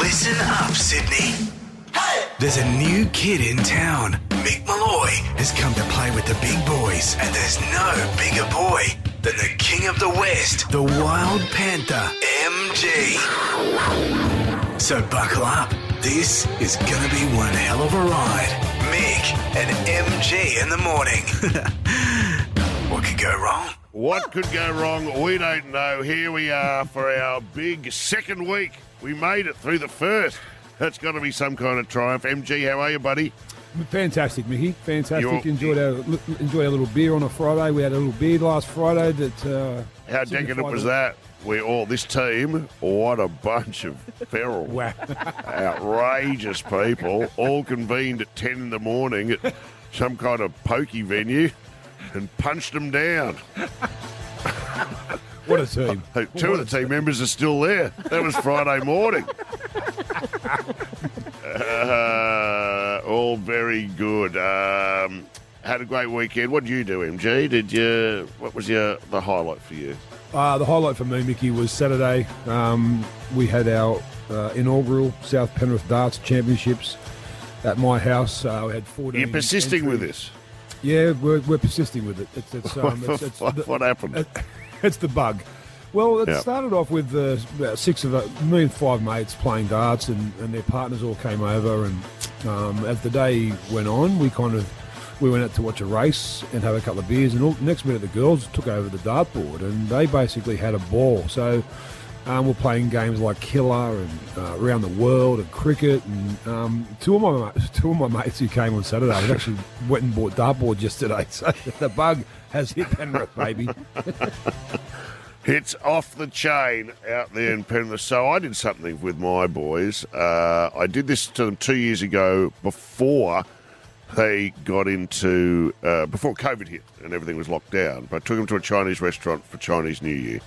Listen up, Sydney. There's a new kid in town. Mick Molloy has come to play with the big boys, and there's no bigger boy than the king of the West, the Wild Panther, MG. So buckle up. This is gonna be one hell of a ride. Mick and MG in the morning. what could go wrong? What could go wrong? We don't know. Here we are for our big second week. We made it through the first. That's got to be some kind of triumph. MG, how are you, buddy? Fantastic, Mickey. Fantastic. You're- enjoyed our enjoyed our little beer on a Friday. We had a little beer last Friday. That uh, How decadent was that? We all, this team, what a bunch of feral, Wow. outrageous people, all convened at 10 in the morning at some kind of pokey venue and punched them down. what a team! Two of the team members are still there. That was Friday morning. Uh, all very good. Um, had a great weekend. What did you do, MG? Did you? What was your the highlight for you? Uh, the highlight for me, Mickey, was Saturday. Um, we had our uh, inaugural South Penrith Darts Championships at my house. Uh, we had 14 You're persisting with this. Yeah, we're, we're persisting with it. It's, it's, um, it's, what, what happened? It's the bug. Well, it Yeah. started off with uh, about six of us, me and five mates playing darts, and, and their partners all came over. And um, as the day went on, we kind of we went out to watch a race and have a couple of beers. And all, next minute, the girls took over the dartboard, and they basically had a ball. So um, we're playing games like Killer and uh, around the world and cricket. And um, two of my two of my mates who came on Saturday actually went and bought dartboard yesterday. So the bug has hit Penrith, baby. It's off the chain out there in Penrith. So I did something with my boys. Uh, I did this to them two years ago before they got into uh, before COVID hit and everything was locked down. But I took them to a Chinese restaurant for Chinese New Year,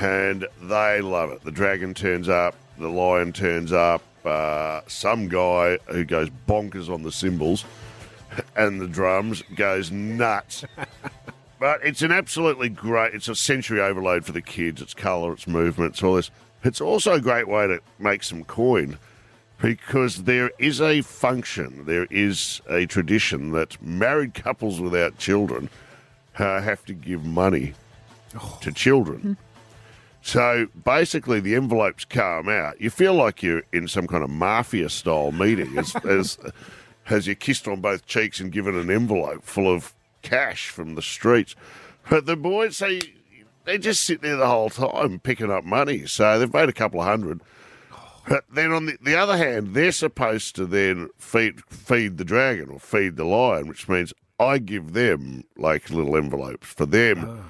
and they love it. The dragon turns up, the lion turns up, uh, some guy who goes bonkers on the cymbals, and the drums goes nuts. But it's an absolutely great. It's a sensory overload for the kids. It's colour, it's movement, it's all this. It's also a great way to make some coin because there is a function, there is a tradition that married couples without children uh, have to give money to children. So basically, the envelopes come out. You feel like you're in some kind of mafia style meeting as, as, as you're kissed on both cheeks and given an envelope full of cash from the streets. But the boys, they, they just sit there the whole time picking up money. So they've made a couple of hundred. But then on the, the other hand, they're supposed to then feed feed the dragon or feed the lion, which means I give them like little envelopes for them to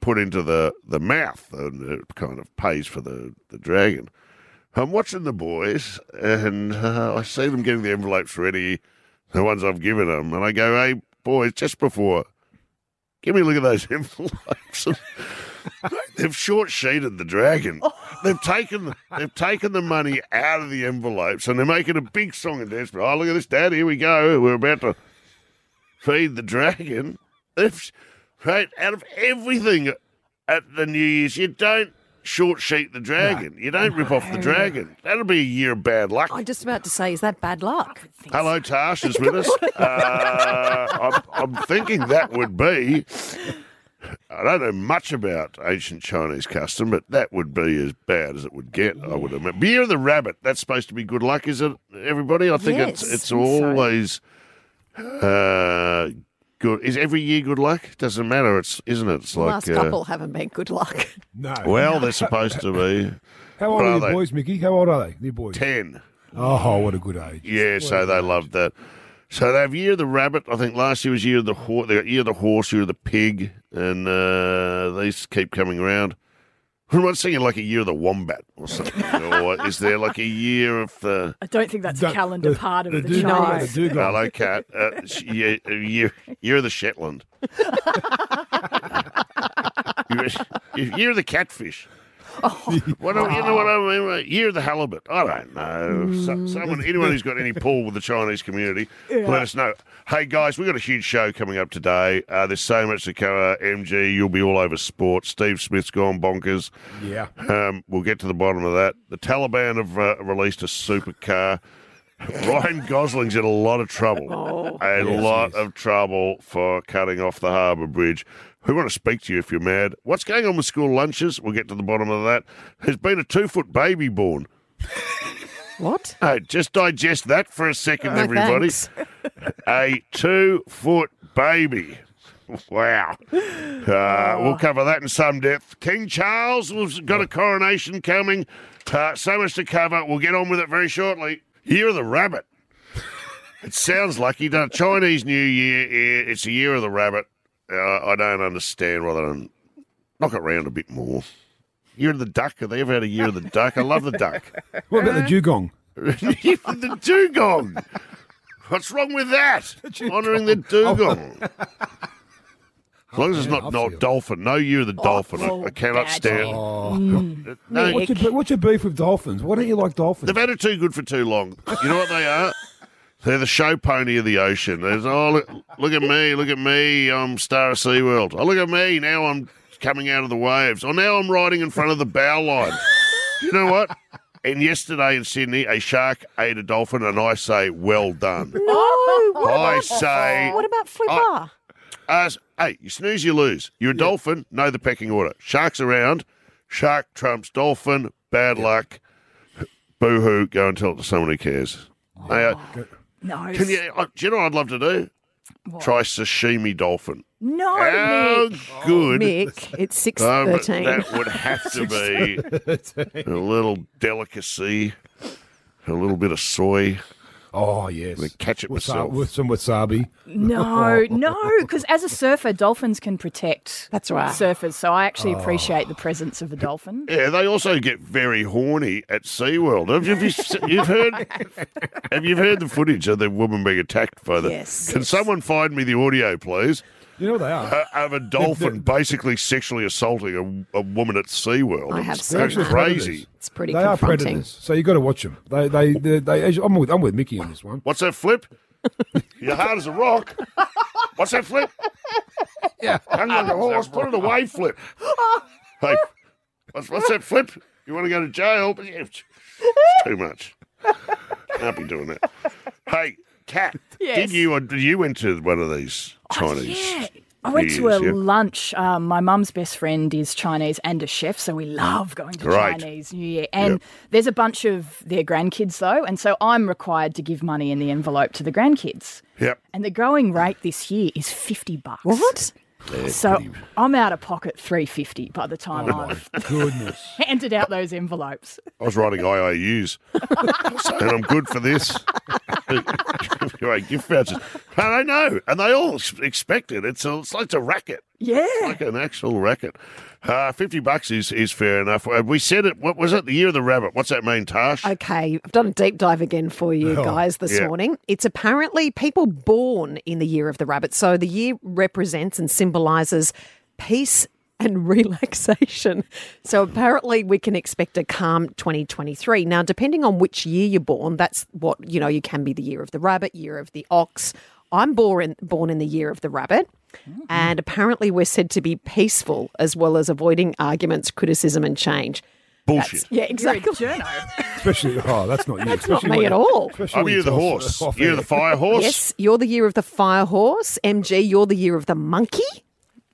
put into the, the mouth, and it kind of pays for the, the dragon. I'm watching the boys, and uh, I see them getting the envelopes ready, the ones I've given them, and I go, "Hey, boys, just before, give me a look at those envelopes." They've short sheeted the dragon. They've taken they've taken the money out of the envelopes and they're making a big song and dance. Oh, look at this, Dad! Here we go. We're about to feed the dragon. They've right out of everything at the New Year's. You don't short sheet the dragon. You don't rip off the dragon. That'll be a year of bad luck. I'm just about to say, is that bad luck? Hello, Tash is with us. Uh, I'm, I'm thinking that would be. I don't know much about ancient Chinese custom, but that would be as bad as it would get. I would imagine. Beer of the rabbit. That's supposed to be good luck, is it? Everybody, I think it's Yes, it's I think so. always uh, good. Is every year good luck? Doesn't matter. It's isn't it? It's The like last uh, couple haven't been good luck. No. well, they're supposed to be how old what are are your boys, Mickey? How old are they? Your boys? ten. Oh, what a good age. Yeah, so they loved that. So they have Year of the Rabbit. I think last year was Year of the Horse. They got Year of the Horse, Year of the Pig, and uh, these keep coming around. I'm not singing like a Year of the Wombat or something. or is there like a year of the I don't think that's a calendar the- part of the the, do- show. the do- Hello Cat? Uh, sh- year, uh, year, year of the Shetland. year, year of the Catfish. What you know what I mean? Right, Year of the halibut. I don't know. So, someone, anyone who's got any pull with the Chinese community, let us know. Hey guys, we've got a huge show coming up today. Uh, there's so much to cover. MG, you'll be all over sports. Steve Smith's gone bonkers. Yeah. Um, we'll get to the bottom of that. The Taliban have uh, released a supercar. Ryan Gosling's in a lot of trouble. a lot of trouble for cutting off the Harbour Bridge. We want to speak to you if you're mad. What's going on with school lunches? We'll get to the bottom of that. There's been a two foot baby born. What? Hey, just digest that for a second, No, everybody. A two foot baby. Wow. Uh, we'll cover that in some depth. King Charles has got a coronation coming. Uh, so much to cover. We'll get on with it very shortly. Year of the Rabbit. It sounds like you done Chinese New Year. It's a year of the rabbit. Uh, I don't understand why they don't knock it round a bit more. Year of the duck. Have they ever had a year of the duck? I love the duck. What about the dugong? the dugong. What's wrong with that? Honouring the dugong. As long as it's not, not dolphin. No year of the dolphin. I- I, cannot stand. Oh, No, what's, your, what's your beef with dolphins? Why don't you like dolphins? They've had it too good for too long. You know what they are? They're the show pony of the ocean. There's oh look, look at me, look at me, I'm star of SeaWorld. Oh look at me, now I'm coming out of the waves. Oh now I'm riding in front of the bow line. You know what? And yesterday in Sydney, a shark ate a dolphin, and I say, well done. Oh, what I about, say, what about Flipper? uh, hey, you snooze, you lose. You're a dolphin, know the pecking order. Sharks around, shark trumps dolphin, bad luck, boo hoo, go and tell it to someone who cares. Uh, No. can you, uh, do you know what I'd love to do? Try sashimi dolphin. No, How Nick. good. Mick, it's six but thirteen. that would have to be a little delicacy, a little bit of soy. Oh yes. They catch it Wasa- myself. with some wasabi. No, no, because as a surfer, dolphins can protect That's right. surfers. So I actually oh. appreciate the presence of a dolphin. Yeah, they also get very horny at SeaWorld. Have you, have you se- you've heard have you heard the footage of the woman being attacked by the Yes. Can someone find me the audio, please? You know what they are. Uh, of a dolphin basically sexually assaulting a, a woman at SeaWorld. I have It's seen actually that. crazy. It's pretty they are predators, so you got to watch them. They, they, they, they I'm with, I'm with Mickey on this one. What's that flip? You're hard as a rock. What's that flip? Yeah. Hang on like a horse. Put it away, flip. Hey, what's, what's that flip? You want to go to jail? But yeah, it's too much. Can't be doing that. Hey, Kat, Yes. did you or did you went to one of these Chinese? Yeah. I went to a years, yeah? lunch. Um, my mum's best friend is Chinese and a chef, so we love going to Great. Chinese New Year. And Yep. there's a bunch of their grandkids, though, and so I'm required to give money in the envelope to the grandkids. Yep. And the growing rate this year is 50 bucks. What? So I'm out of pocket 350 by the time Oh, I've Goodness. handed out those envelopes. I was writing IOUs, and I'm good for this. Anyway, gift vouchers. And I know, and they all expect it. It's a, it's like a racket. Yeah. like an actual racket. Uh, Fifty bucks is, is fair enough. Uh, we said it. What was it? The year of the rabbit. What's that mean, Tash? Okay, I've done a deep dive again for you guys this yeah. morning. It's apparently people born in the year of the rabbit. So the year represents and symbolizes peace and relaxation. So apparently we can expect a calm 2023. Now, depending on which year you're born, that's what, you know, you can be the year of the rabbit, year of the ox. I'm born born in the year of the rabbit. Mm-hmm. And apparently we're said to be peaceful as well as avoiding arguments, criticism and change. Bullshit. Yeah, You're a exactly. Especially, oh, that's not you. That's not me at all. especially I'm when year you of the horse. us off Year of the fire horse. Yes, you're the year of the fire horse. MG, you're the year of the monkey.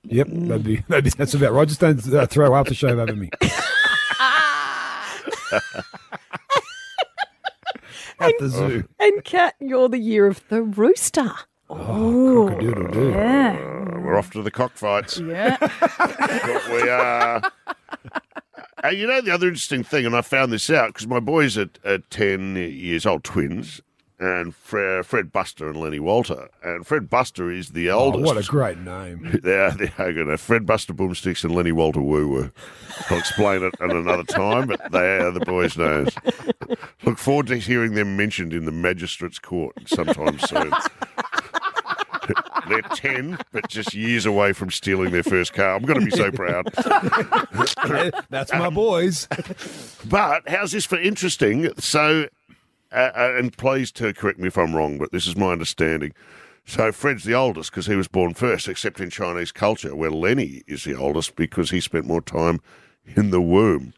Yep, that'd be, that'd be, that's about right. Just don't uh, throw aftershave over me. At the zoo. And Cat, you're the year of the rooster. Cock-a-doodle doo. Yeah. Uh, we're off to the cockfights. Yeah. But we are. And you know the other interesting thing, and I found this out because my boys are, are ten years old, twins, and Fred, Fred Buster and Lenny Walter, and Fred Buster is the Oh, oldest. what a great name. They are, they are going to Fred Buster Boomsticks and Lenny Walter Woo Woo. I'll explain it at another time, but they are the boys' names. Look forward to hearing them mentioned in the magistrate's court sometime soon. They're 10, but just years away from stealing their first car. I'm going to be so proud. That's my boys. But how's this for interesting? So, and please to correct me if I'm wrong, but this is my understanding. So Fred's the oldest because he was born first, except in Chinese culture, where Lenny is the oldest because he spent more time in the womb.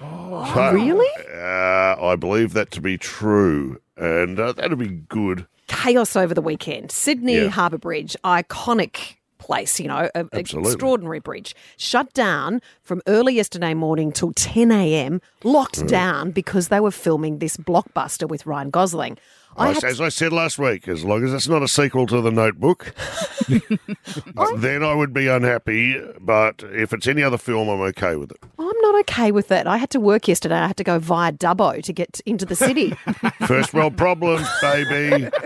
Oh, really? Uh, I believe that to be true, and uh, that'd be good. Chaos over the weekend. Sydney Yeah. Harbour Bridge, iconic place, you know, an extraordinary bridge, shut down from early yesterday morning till 10 a.m., locked Mm. down because they were filming this blockbuster with Ryan Gosling. I as I said last week, as long as it's not a sequel to The Notebook, then I would be unhappy. But if it's any other film, I'm okay with it. I'm not okay with it. I had to work yesterday. I had to go via Dubbo to get into the city. First world problems, baby.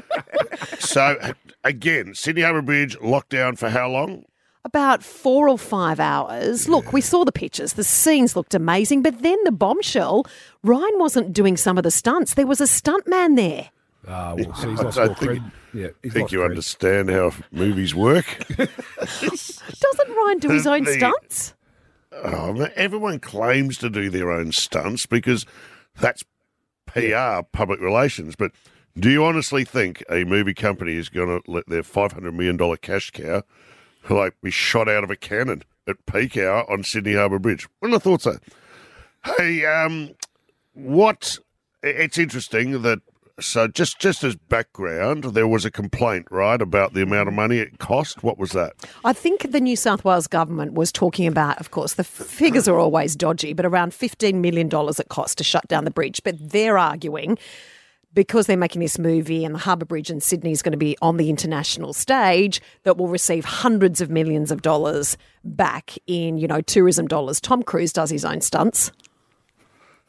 So, again, Sydney Harbour Bridge locked down for how long? About four or five hours. Look, we saw the pictures. The scenes looked amazing, but then the bombshell. Ryan wasn't doing some of the stunts. There was a stuntman there. Ah, well, see, he's lost I all think- cred. Yeah, he's think lost you cred. understand how movies work. Doesn't Ryan do his own The- stunts? Oh, man, everyone claims to do their own stunts because that's PR, public relations. But do you honestly think a movie company is going to let their $500 million cash cow like be shot out of a cannon at peak hour on Sydney Harbour Bridge? Wouldn't thought so. Hey, um, what? It's interesting that. So, just just as background, there was a complaint, right, about the amount of money it cost. What was that? I think the New South Wales government was talking about, of course, the figures are always dodgy, but around $15 million it cost to shut down the bridge. But they're arguing because they're making this movie and the Harbour Bridge in Sydney is going to be on the international stage that will receive hundreds of millions of dollars back in, you know, tourism dollars. Tom Cruise does his own stunts.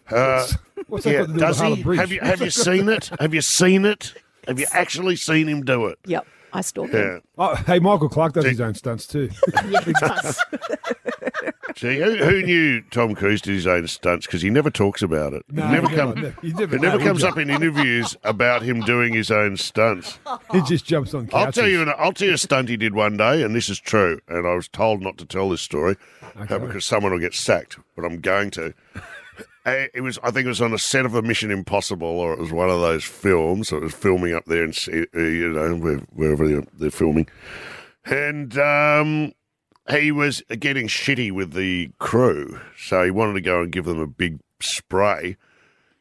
Uh, What's Yeah, got to do with does he? Have you have you seen it? Have you seen it? Have you actually seen him do it? Yep, I stalked Yeah. him. Oh, hey, Michael Clark does his own stunts too. Yeah, he does. Gee, who, who knew Tom Cruise did his own stunts? Because he never talks about it. No, it never, you come- never- you never it never know, comes up in interviews about him doing his own stunts. he just jumps on couches. I'll tell you. An, I'll tell you a stunt he did one day, and this is true. And I was told not to tell this story uh, because someone will get sacked, but I'm going to. It was, I think, it was on a set of a Mission Impossible, or it was one of those films. It was filming up there, in, Se- uh, you know, wherever they're, they're filming, and um, he was getting shitty with the crew, so he wanted to go and give them a big spray.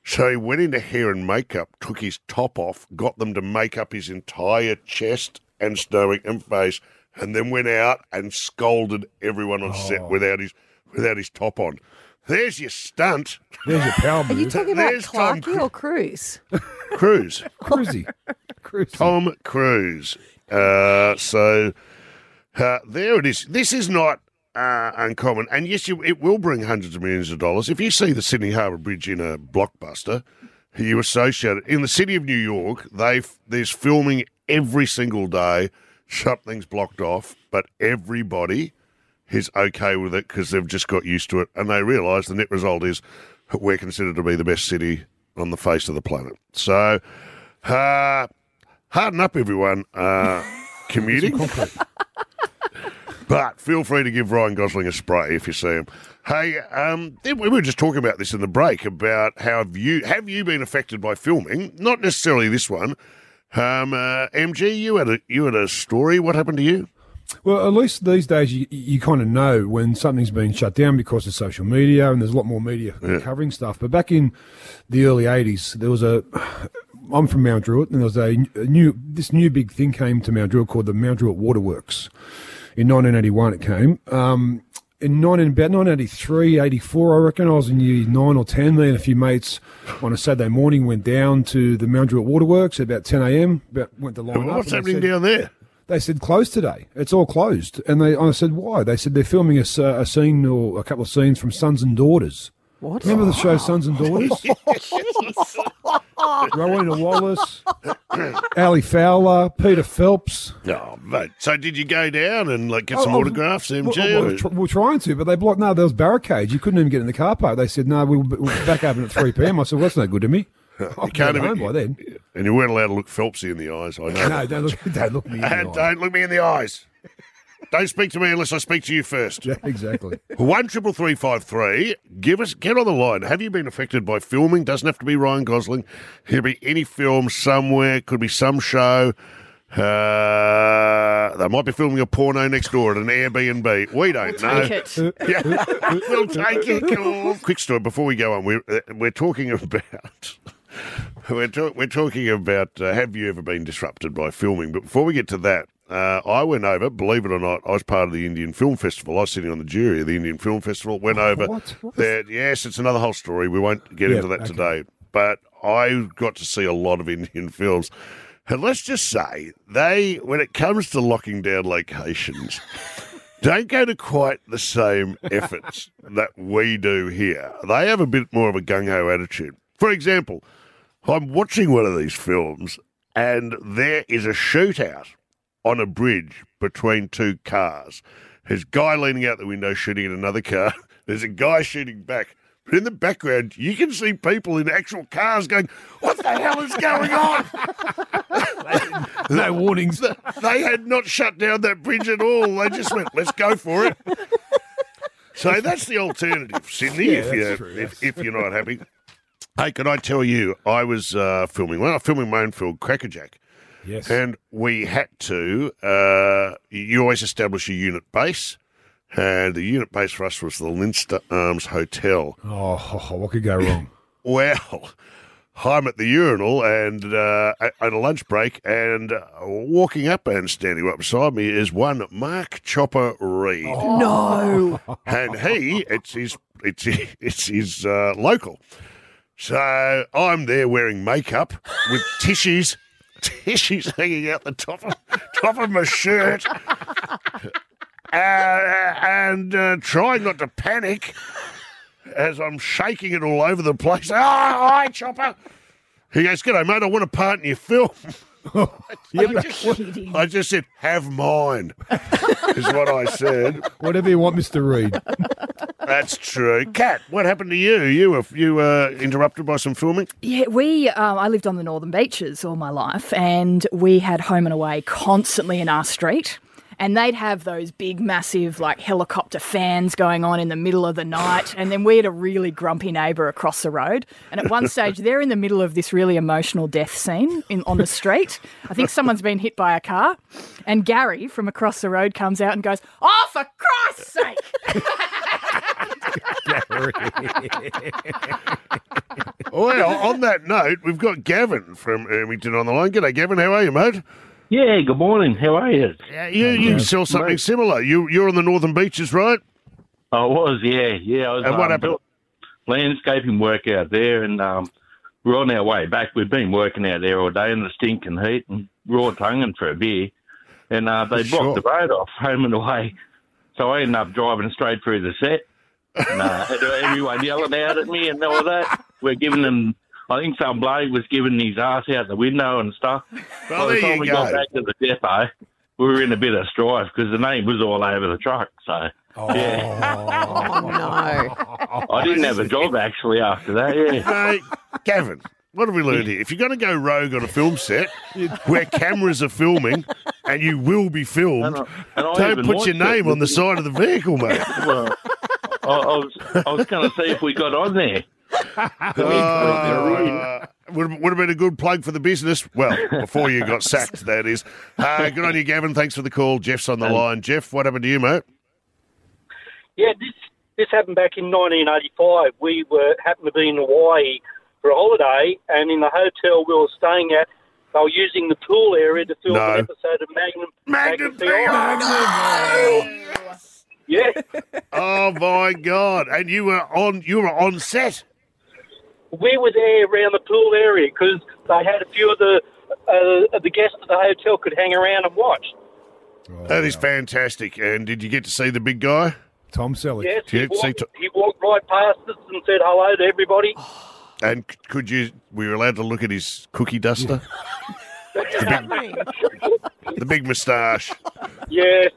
So he went into hair and makeup, took his top off, got them to make up his entire chest and stomach and face, and then went out and scolded everyone on set without his without his top on. There's your stunt, There's your power Are you move. talking about There's Tom Clarky or Cruise? Cruise, Cruisy. Cruisy. Tom Cruise. Uh, so uh, there it is. This is not uh, uncommon, and yes, you, it will bring hundreds of millions of dollars. If you see the Sydney Harbour Bridge in a blockbuster, you associate it in the city of New York. They there's filming every single day. Something's blocked off, but everybody is okay with it because they've just got used to it, and they realise the net result is we're considered to be the best city on the face of the planet. So, uh, harden up, everyone. Uh, commuting. But feel free to give Ryan Gosling a spray if you see him. Hey, um, we were just talking about this in the break about how have you have you been affected by filming? Not necessarily this one. Um, uh, MG, you had a you had a story. What happened to you? Well, at least these days you, you kind of know when something's been shut down because of social media, and there's a lot more media covering stuff. But back in the early '80s, there was a. I'm from Mount Druitt, and there was a, a new this new big thing came to Mount Druitt called the Mount Druitt Waterworks. In 1981, it came. Um, in 19, about 1983, 84, I reckon, I was in year nine or 10. Me and a few mates on a Saturday morning went down to the Mount Druitt Waterworks at about 10 a.m. About, went to line up. What's and happening said- down there? They said closed today. It's all closed. And they, I said, why? They said they're filming a scene or a couple of scenes from Sons and Daughters. What? Remember the show Sons and Daughters? Rowena Wallace, Ally Fowler, Peter Phelps. No, mate. So did you go down and like get Oh, some oh, autographs, MG? We, we, were we were trying to, but they blocked. No, there was barricades. You couldn't even get in the car park. They said, no, we'll, be- we'll be back open at 3 p.m. I said, well, that's no good to me. I'll be at home by then. And you weren't allowed to look Phelpsy in the eyes. I know. No, don't look, don't look me in the And eye. don't look me in the eyes. Don't speak to me unless I speak to you first. Yeah, exactly. One triple three five three. Give us get on the line. Have you been affected by filming? Doesn't have to be Ryan Gosling. It could be any film somewhere. Could be some show. Uh, they might be filming a porno next door at an Airbnb. We don't know. Take it. Yeah, we'll take it. Quick story before we go on. We're uh, we're talking about. We're, talk, we're talking about uh, have you ever been disrupted by filming? But before we get to that, uh, I went over, believe it or not, I was part of the Indian Film Festival. I was sitting on the jury of the Indian Film Festival. Went over. what? What? There, yes, it's another whole story. We won't get Yeah, into that okay. today. But I got to see a lot of Indian films. And let's just say, they, when it comes to locking down locations, don't go to quite the same efforts that we do here. They have a bit more of a gung ho attitude. For example, I'm watching one of these films and there is a shootout on a bridge between two cars. There's a guy leaning out the window shooting at another car. There's a guy shooting back. But in the background, you can see people in actual cars going, What the hell is going on? No warnings. They had not shut down that bridge at all. They just went, let's go for it. So that's the alternative, Sydney, Yeah, if, you're, if, if you're not happy. Hey, can I tell you, I was uh, filming, well, I'm filming my own film, Crackerjack, Yes. and we had to, uh, you always establish a unit base, and the unit base for us was the Leinster Arms Hotel. oh, what could go wrong? Well, I'm at the urinal and uh, at at a lunch break, and uh, walking up and standing right beside me is one Mark Chopper Read, No. and he it's his it's his, it's his uh, local. So I'm there wearing makeup with tissues. Tissues hanging out the top of top of my shirt, uh, and uh, trying not to panic as I'm shaking it all over the place. Oh, hi, Chopper. He goes, G'day, mate. I want a part in your film. Yeah, I, just, I just said, have mine, is what I said. whatever you want, Mr. Read. That's true. Kat, what happened to you? You were you were interrupted by some filming? Yeah, we. Um, I lived on the northern beaches all my life, and we had home and away constantly in our street. And they'd have those big, massive, like helicopter fans going on in the middle of the night. And then we had a really grumpy neighbour across the road. And at one stage, they're in the middle of this really emotional death scene in, on the street. I think someone's been hit by a car. And Gary from across the road comes out and goes, Oh, for Christ's sake! Well, oh, on that note, we've got Gavin from Ermington on the line. G'day, Gavin. How are you, mate? Yeah, good morning. How are you? Yeah, you you sell something mate. similar. You you're on the northern beaches, right? I was, yeah, yeah. I was, And what um, happened? doing Landscaping work out there, and um, we're on our way back. We've been working out there all day in the stinking heat and raw tonguing for a beer. And uh, they Sure. blocked the road off home and away. So I ended up driving straight through the set. And uh, had everyone yelling out at me and all that. We're giving them, I think some bloke was giving his ass out the window and stuff. Well, By the there time you we go. got back to the depot, we were in a bit of strife because the name was all over the truck. So oh. yeah, Oh, no. I didn't have a job actually after that. Yeah, Hey, Gavin, what have we learned here? If you're going to go rogue on a film set where cameras are filming and you will be filmed, And I- and I don't put your watched it. name on the side of the vehicle, mate. well, I, I was I was going to see if we got on there. Uh, would, would have been a good plug for the business. Well, before you got sacked, that is. Uh, good on you, Gavin. Thanks for the call. Jeff's on the line. Jeff, what happened to you, mate? Yeah, this this happened back in 1985. We were happened to be in Hawaii for a holiday, and in the hotel we were staying at, they were using the pool area to film No. an episode of Magnum. Magnum PI. Yeah, Oh my God! And you were on. You were on set. We were there around the pool area because they had a few of the uh, the guests at the hotel could hang around and watch. That is fantastic. And did you get to see the big guy? Tom Selleck. Yes, he Yeah, see walked, to- he walked right past us and said hello to everybody. And could you? We were allowed to look at his cookie duster? the big moustache. Yeah, it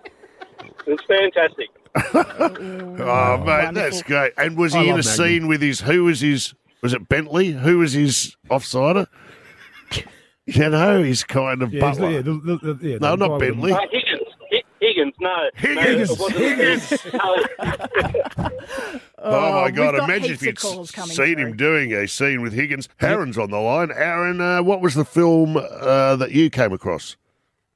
was fantastic. Oh, mate, that's great. And was I he in a love Magnum. scene with his? Who was his? Was it Bentley? Who was his offsider? You know, he's kind of Yeah, butler. yeah, the- the- the- yeah, no, not guy Bentley. Uh, Higgins. Hi- Higgins, no. Higgins, No, Higgins. No, Oh, my God! Imagine if you'd of calls coming seen through. him doing a scene with Higgins. Aaron's on the line. Aaron, uh, what was the film uh, that you came across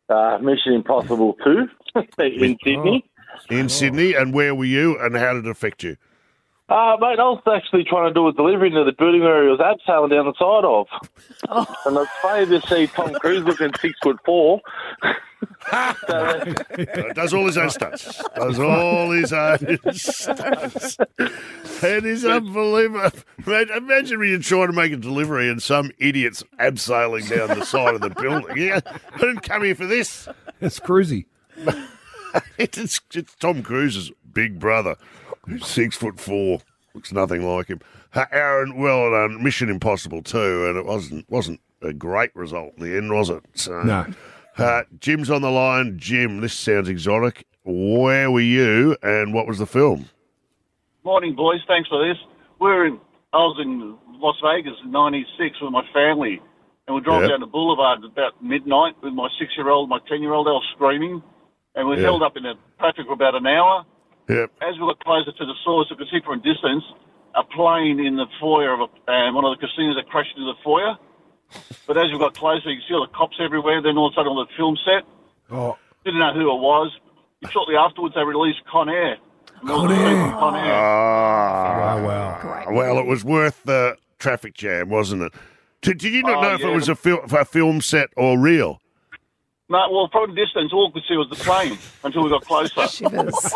Uh, Mission Impossible 2 in Sydney. in Sydney, and where were you, and how did it affect you? Uh, mate, I was actually trying to do a delivery into the building where he was abseiling down the side of. And it's funny to see Tom Cruise looking six foot four. Uh, does all his own stunts. Does all his own stunts. It is unbelievable. Mate, imagine when you're trying to make a delivery and some idiot's abseiling down the side of the building. Yeah, I didn't come here for this. It's cruisy. It's, it's Tom Cruise's big brother, who's six foot four, looks nothing like him. Aaron, well done. Mission Impossible too, and it wasn't wasn't a great result in the end, was it? So, No. Uh, Jim's on the line. Jim, this sounds exotic. Where were you, and what was the film? Morning, boys. Thanks for this. We're in. I was in Las Vegas in '96 with my family, and we're driving down the boulevard at about midnight with my six-year-old, my ten-year-old. They were screaming, and we Yeah. held up in the traffic for about an hour. Yep. As we got closer to the source, you could see from a distance a plane in the foyer of a, um, one of the casinos that crashed into the foyer. But as we got closer, you could see all the cops everywhere. Then all of a sudden, on the film set, Oh, didn't know who it was. Shortly afterwards, they released Con Air. Con Air. Con Air. Ah, wow, wow. well, it was worth the traffic jam, wasn't it? Did, did you not Oh, know if it was a, fil- a film set or real? No, well, from a distance, all we could see was the plane until we got closer. Shivers.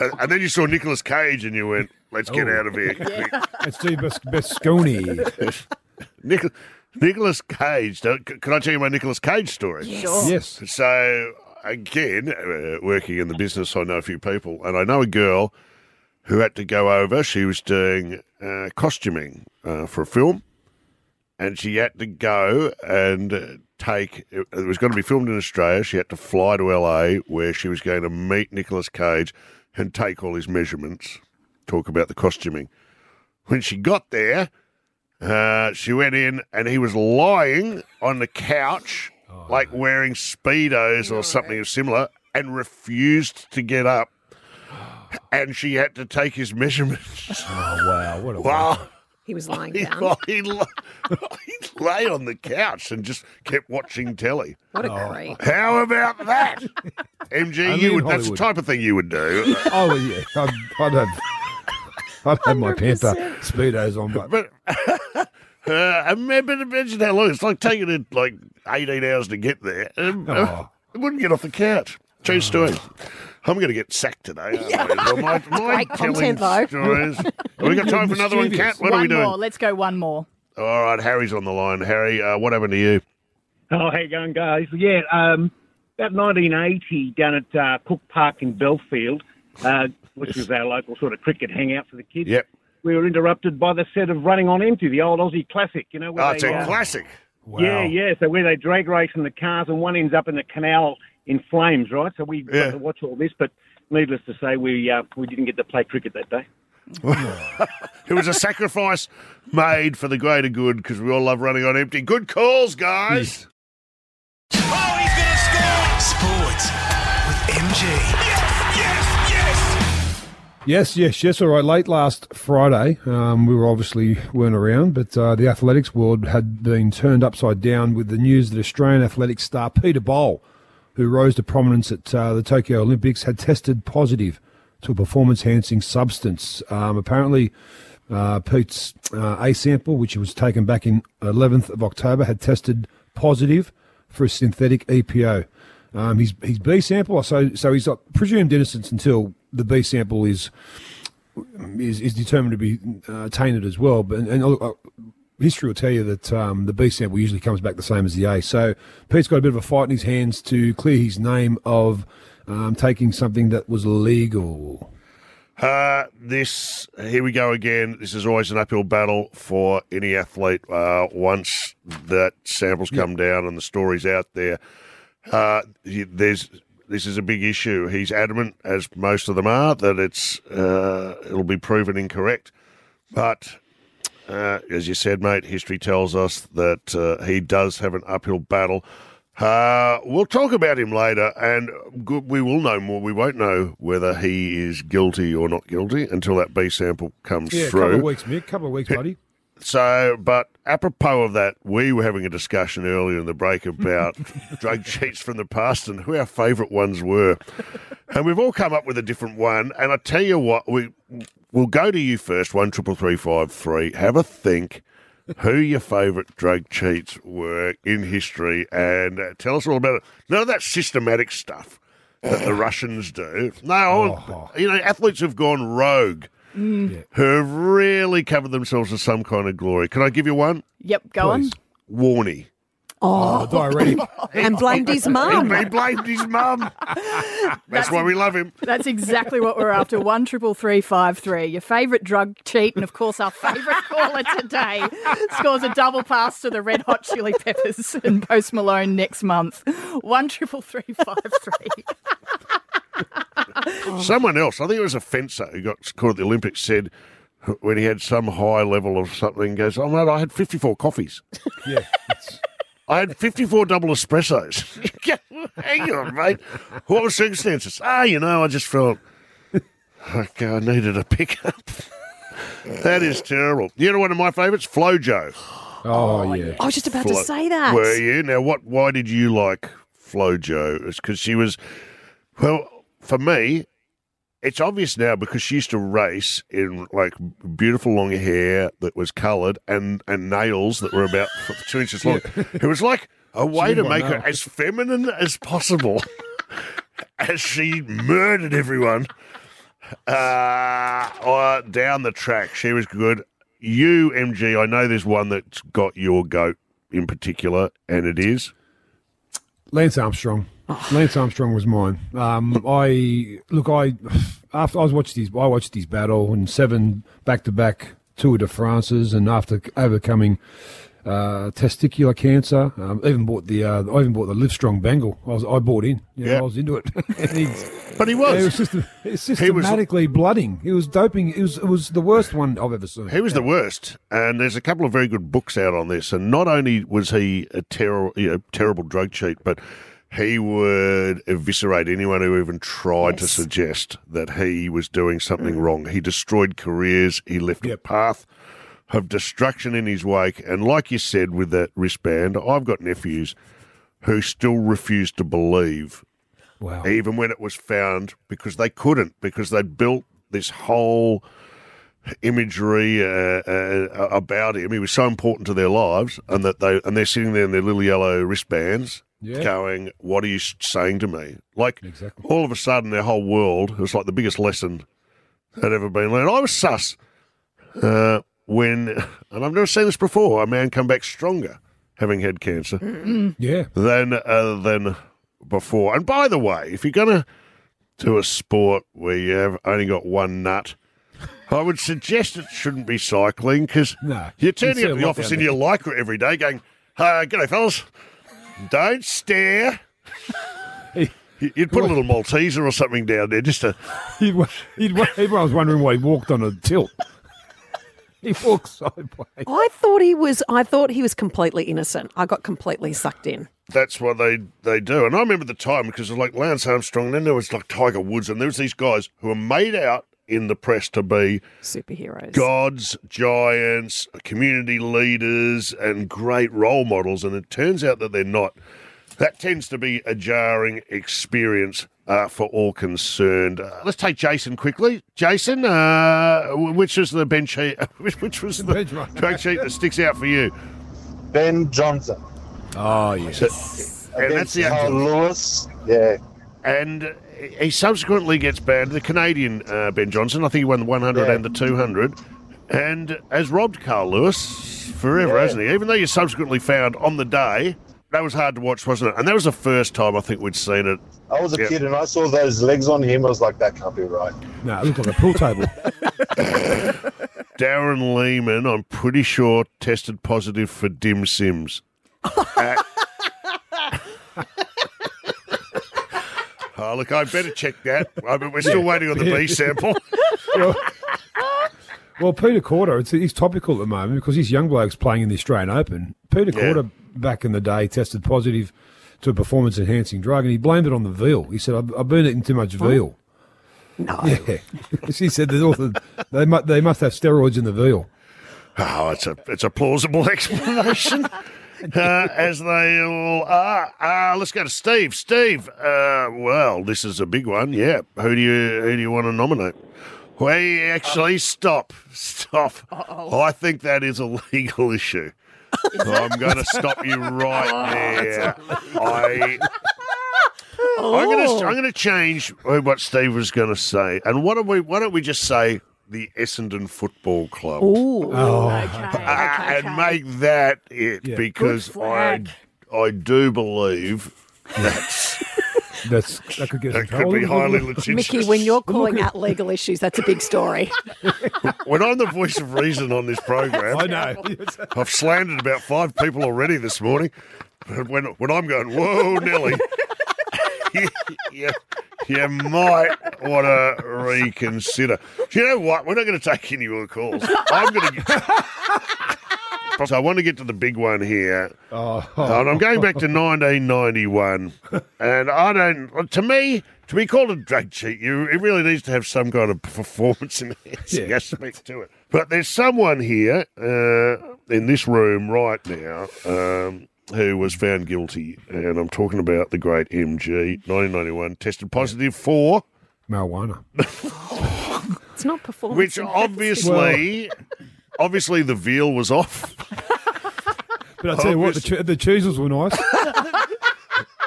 And, and then you saw Nicolas Cage, and you went, "Let's get Oh. out of here." quick." It's Steve Bas- Basconi. Nic- Nicolas Cage. don't- c- Can I tell you my Nicolas Cage story? yes. So again, uh, working in the business, I know a few people, and I know a girl who had to go over. She was doing uh, costuming uh, for a film, and she had to go and uh, take. It, it was going to be filmed in Australia. She had to fly to LA, where she was going to meet Nicolas Cage and take all his measurements. Talk about the costuming. When she got there, uh, she went in and he was lying on the couch, like wearing Speedos or something similar, and refused to get up. And she had to take his measurements. Oh, wow. What a Wow. He was lying He, down. he, la- he lay on the couch and just kept watching telly. What a creep. How about that? MG, Only you would, that's the type of thing you would do. Oh, yeah. I'd, I'd have, I'd have my Panther Speedos on, but But uh, imagine, imagine how long it's like taking it like 18 hours to get there. Um, Oh. It wouldn't get off the couch. True story. I'm going to get sacked today. aren't My, my Great telling content, though. Stories. Have we got time for another one, Kat? Mischievous. What are we doing? more. Let's go one more. All right, Harry's on the line. Harry, uh, what happened to you? Oh, how you going, guys? Yeah, um, about 1980 down at uh, Cook Park in Belfield, uh, which was our local sort of cricket hangout for the kids. Yep. We were interrupted by the set of Running on Empty, the old Aussie classic. You know, where Oh, they, it's a uh, classic. wow. Yeah, yeah. So where they drag race in the cars and one ends up in the canal in flames, right? So we Yeah. got to watch all this, but needless to say, we uh, we didn't get to play cricket that day. It was a sacrifice made for the greater good because we all love running on empty. Good calls, guys. Oh, he's going to score! Sports with MG. Yes, yes, yes! Yes, yes, yes. All right. Late last Friday, um, we were obviously weren't around, but uh, the athletics world had been turned upside down with the news that Australian athletics star Peter Bol, who rose to prominence at uh, the Tokyo Olympics, had tested positive to a performance-enhancing substance. Um, apparently, uh, Pete's uh, A sample, which was taken back in 11th of October, had tested positive for a synthetic EPO. Um, his his B sample, so so he's got presumed innocence until the B sample is is, is determined to be uh, tainted as well. But and, uh, history will tell you that um, the B sample usually comes back the same as the A. So Pete's got a bit of a fight in his hands to clear his name of um, taking something that was legal. Uh, this here we go again. This is always an uphill battle for any athlete. Uh, once that samples come down and the story's out there, uh, there's this is a big issue. He's adamant, as most of them are, that it's uh, it'll be proven incorrect. But uh, as you said, mate, history tells us that uh, he does have an uphill battle. Uh, we'll talk about him later, and we will know more. We won't know whether he is guilty or not guilty until that B sample comes Yeah, a through. couple of weeks, Mick. couple of weeks, buddy. So, but apropos of that, we were having a discussion earlier in the break about drug cheats from the past and who our favourite ones were. And we've all come up with a different one. And I tell you what, we we'll go to you first. One triple three five three. Have a think. Who your favourite drug cheats were in history, and uh, tell us all about it. None of that systematic stuff that the Russians do. No, you know, athletes have gone rogue who have really covered themselves in some kind of glory. Can I give you one? Yep, go on. Warney. Oh, diuretic. and blamed his mum. he blamed his mum. That's why we love him. That's exactly what we're after. One triple three five three. Your favourite drug cheat, and of course our favourite caller today scores a double pass to the Red Hot Chili Peppers and Post Malone next month. One triple three five three. Someone else, I think it was a fencer who got caught at the Olympics, said when he had some high level of something, goes, Oh, mate, I had 54 coffees. Yeah. It's- I had 54 double espressos. Hang on, mate. What were the circumstances? Ah, you know, I just felt like I needed a pickup. that is terrible. You know one of my favourites? Flojo. Oh, yeah. I was just about to say that. Were you? Now, what? Why did you like Flojo? It's because she was. Well, for me, it's obvious now because she used to race in like beautiful long hair that was coloured and and nails that were about two inches long. It was like a way to make her as feminine as possible. as she murdered everyone uh, uh, down the track. She was good. You, MG, I know there's one that's got your goat in particular, and it is. Lance Armstrong. Lance Armstrong was mine. Um, I look. I after I was watched his. I watched his battle and seven back to back Tour de France's, and after overcoming uh, testicular cancer, um, even bought the. Uh, I even bought the Livestrong bangle. I was. I bought in. You know, Yeah. I was into it. But he it was. was system, systematically blooding. He was doping. It was. It was the worst one I've ever seen. He was the worst, and there's a couple of very good books out on this. And not only was he a terrible, you know, terrible drug cheat, but he would eviscerate anyone who even tried to suggest that he was doing something wrong. He destroyed careers. He left a path of destruction in his wake. And like you said with that wristband, I've got nephews who still refuse to believe Wow. even when it was found because they couldn't because they'd built this whole imagery uh, uh, about him. He was so important to their lives, and that they and they're sitting there in their little yellow wristbands, Yeah. going, "What are you saying to me?" Like Exactly. all of a sudden, their whole world was like the biggest lesson had ever been learned. I was sus uh, when, and I've never seen this before. A man come back stronger having had cancer Yeah. than uh, than before. And by the way, if you're going to do a sport where you have only got one nut, I would suggest it shouldn't be cycling because No. you're turning up to the office in your lycra every day going, uh, g'day fellas, don't stare. He- You'd put a little Malteser or something down there just to. He'd, he'd, wa- everyone was wondering why he walked on a tilt. he walked sideways. I thought he was. I thought he was completely innocent. I got completely sucked in. That's what they they do. And I remember the time because it was like Lance Armstrong, and then there was like Tiger Woods, and there was these guys who were made out in the press to be Superheroes. gods, giants, community leaders, and great role models. And it turns out that they're not. That tends to be a jarring experience uh, for all concerned. Uh, let's take Jason quickly. Jason, uh, which was the bench sheet, which, which was the bench one. track sheet that sticks out for you? Ben Johnson. Oh, yes. And that's the Carl Lewis. Yeah. and he subsequently gets banned. The Canadian uh, Ben Johnson, I think he won the 100 Yeah. and the 200, and has robbed Carl Lewis forever, Yeah. hasn't he? Even though you subsequently found on the day, that was hard to watch, wasn't it? And that was the first time I think we'd seen it. I was a Yeah. kid and I saw those legs on him. I was like, that can't be right. No, it looked like a pool table. Darren Lehmann, I'm pretty sure, tested positive for dim sims. Uh, oh, look, I better check that. I mean, we're still waiting on the B sample. Well, Peter Korda, it's, he's topical at the moment because this young bloke's playing in the Australian Open. Peter Yeah. Korda, back in the day, tested positive to a performance enhancing drug and he blamed it on the veal. He said, I've, I've been eating too much veal. No. Yeah. he said that all the, they, mu- they must have steroids in the veal. Oh, it's a it's a plausible explanation, uh, as they all are. Uh, let's go to Steve. Steve, uh, well, this is a big one. Yeah, who do you who do you want to nominate? We actually stop, stop. I think that is a legal issue. I'm going to stop you right there. I. I'm going to I'm going to change what Steve was going to say, and what don't we why don't we just say the Essendon Football Club? Ooh. Oh. Uh, and make that it Yeah. because I I do believe that's That's, that could get that could be highly look- litigious. Mickey, when you're calling out legal issues, that's a big story. when I'm the voice of reason on this program, I know. I've slandered about five people already this morning. But when when I'm going, whoa, Nelly, you, you, you might want to reconsider. Do you know what? We're not going to take any more calls. I'm going to. So I want to get to the big one here. Oh, And I'm going back to 1991, and I don't. To me, to be called a drug cheat, you it really needs to have some kind of performance enhancing Yeah. aspect to it. But there's someone here uh, in this room right now um, who was found guilty, and I'm talking about the great MG, 1991, tested positive for marijuana. It's not performance. which enhancing. obviously, obviously the veal was off. But I tell you what, the, che- the cheeses were nice.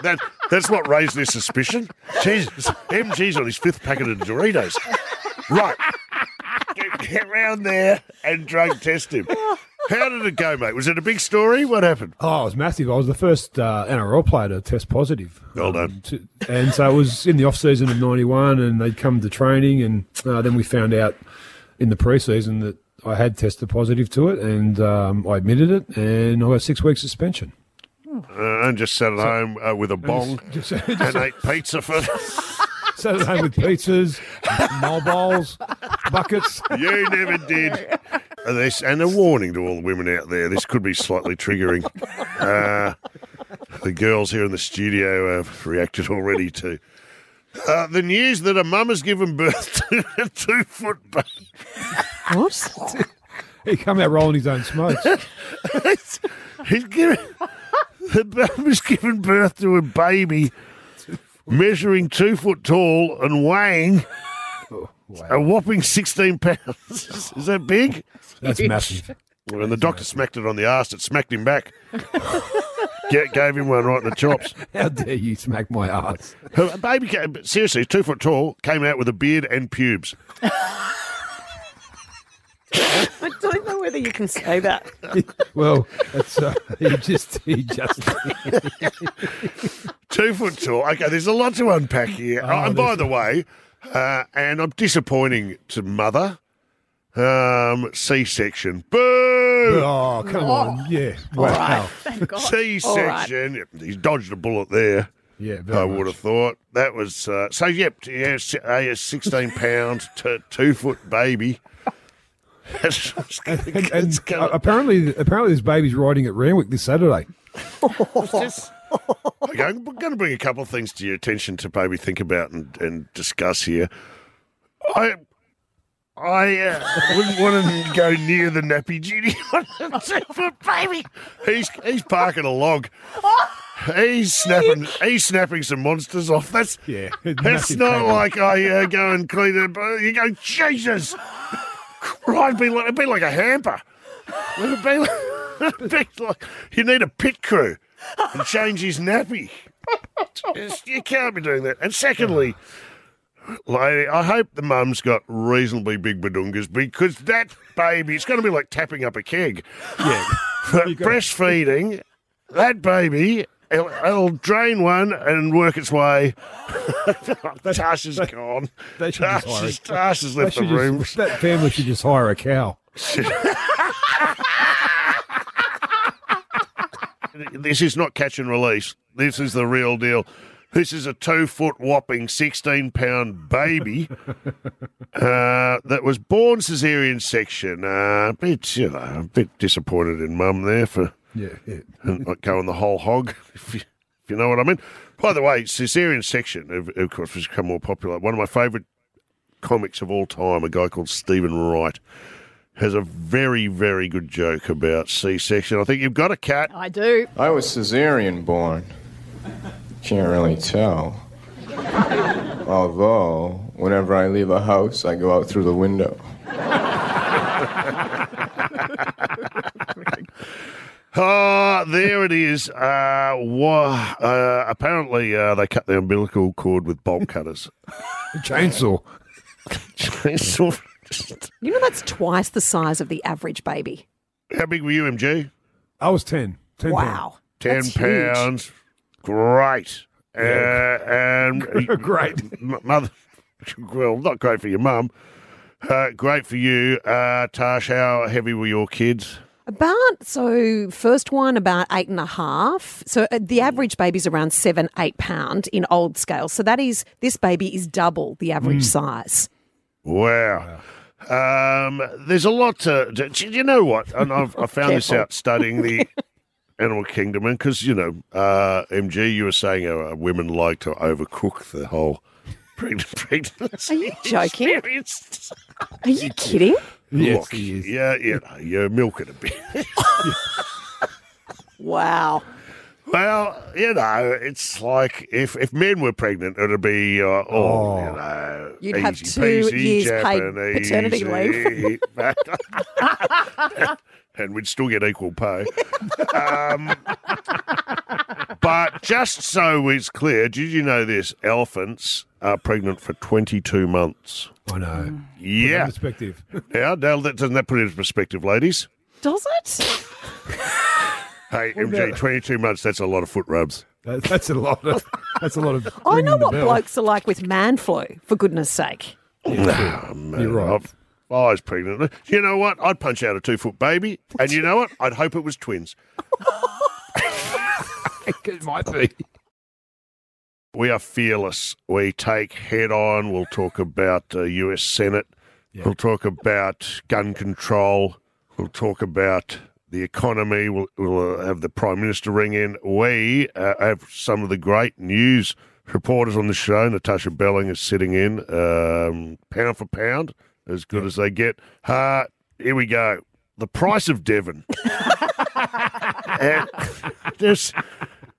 That that's what raised their suspicion. Jesus, MG's on his fifth packet of Doritos. Right, get, get round there and drug test him. How did it go, mate? Was it a big story? What happened? Oh, it was massive. I was the first uh, NRL player to test positive. Well done. Um, to- and so it was in the off season of '91, and they'd come to training, and uh, then we found out in the preseason that I had tested positive to it, and um, I admitted it, and I got six weeks suspension. Uh, and just sat at home uh, with a bong Just, and ate pizza for. sat at home with pizzas, mole bowls, buckets. You never did. And, this, and a warning to all the women out there: this could be slightly triggering. Uh, the girls here in the studio have reacted already to uh, the news that a mum has given birth to a two-foot baby. What? He come out rolling his own smokes. He's given the mum has given birth to a baby measuring two foot tall and weighing a whopping sixteen pounds. Is that big? That's massive. When the doctor smacked it on the arse, it smacked him back. Ga- gave him one right in the chops. How dare you smack my ass? Her baby, came, seriously, two foot tall, came out with a beard and pubes. I don't know whether you can say that. Well, that's, uh, he just, he just. Two foot tall. Okay, there's a lot to unpack here. Oh, and by the way, uh, and I'm disappointing to mother. Um, C-section. Boo! Oh, come on. Yeah. Wow. Thank God. C-section. He's dodged a bullet there. Yeah, very I much. would have thought that was uh, so. Yep, yeah, s- a sixteen pound, t- two foot baby. That's- And, it's and gonna- uh, apparently, apparently, this baby's riding at Randwick this Saturday. Just- okay, I'm going to bring a couple of things to your attention to maybe think about and, and discuss here. I I uh, wouldn't want to go near the nappy duty on a two-foot baby. He's he's parking a log. He's snapping. He's snapping some monsters off. That's Yeah, That's not camera. like I uh, go and clean it. but You go, Jesus! Right, it'd be like, it'd be like a hamper. It'd be like, it'd be like you need a pit crew and change his nappy. Just- you can't be doing that. And secondly, lady, I hope the mum's got reasonably big badungas because that baby, it's going to be like tapping up a keg. Yeah. Breastfeeding, that baby, it'll, it'll drain one and work its way. Tash is gone. they Tash is, Tash has left the room. just, that family should just hire a cow. This is not catch and release. This is the real deal. This is a two foot whopping 16 pound baby uh, that was born caesarean section. Uh, a bit, you know, a bit disappointed in mum there for Yeah, yeah. not going the whole hog, if you, if you know what I mean. By the way, caesarean section, of, of course, has become more popular. One of my favourite comics of all time, a guy called Steven Wright, has a very, very good joke about C section. I think you've got a cat. I do. I was cesarean born. Can't really tell. Although, whenever I leave a house, I go out through the window. Ah, there it is. Uh, wha- uh, apparently, uh, they cut the umbilical cord with bolt cutters. Chainsaw. Chainsaw. You know that's twice the size of the average baby. How big were you, MG? I was 10. 10 Wow. Ten That's huge. pounds. Great. Uh, and Great. mother. Well, not great for your mum. Uh, great for you, uh, Tash. How heavy were your kids? About so first one about eight and a half. So uh, the average baby's around seven, eight pound in old scale. So that is this baby is double the average size. Wow. Um, there's a lot to. to do you know what? And I've, I found this out studying the animal kingdom, and because you know, uh, MG, you were saying uh, women like to overcook the whole pregnant pregnancy. Are you joking? experience. Are you kidding? Look, he is. yeah, you know, you're milking a bit. Wow. Well, you know, it's like if if men were pregnant, it'd be uh, oh, Oh. you know, You'd have two peasy, years paid Japanese, paternity leave. and we'd still get equal pay. Um, but just so it's clear, did you know this? Elephants are pregnant for 22 months. I know. Yeah. Perspective. Now, now that, doesn't that put it in perspective, ladies? Does it? Hey, MG, 22 months, that's a lot of foot rubs. That, that's a lot of. That's a lot of. I know what bell. blokes are like with man flu, for goodness sake. Oh, man, You're right. I've- I was pregnant. You know what? I'd punch out a two foot baby. And you know what? I'd hope it was twins. it might be. We are fearless. We take head on. We'll talk about uh, US Senate. We'll talk about gun control. We'll talk about the economy. We'll, we'll uh, have the Prime Minister ring in. We uh, have some of the great news reporters on the show. Natasha Belling is sitting in, um, pound for pound, as good as they get. Uh, here we go. The price of Devon. and just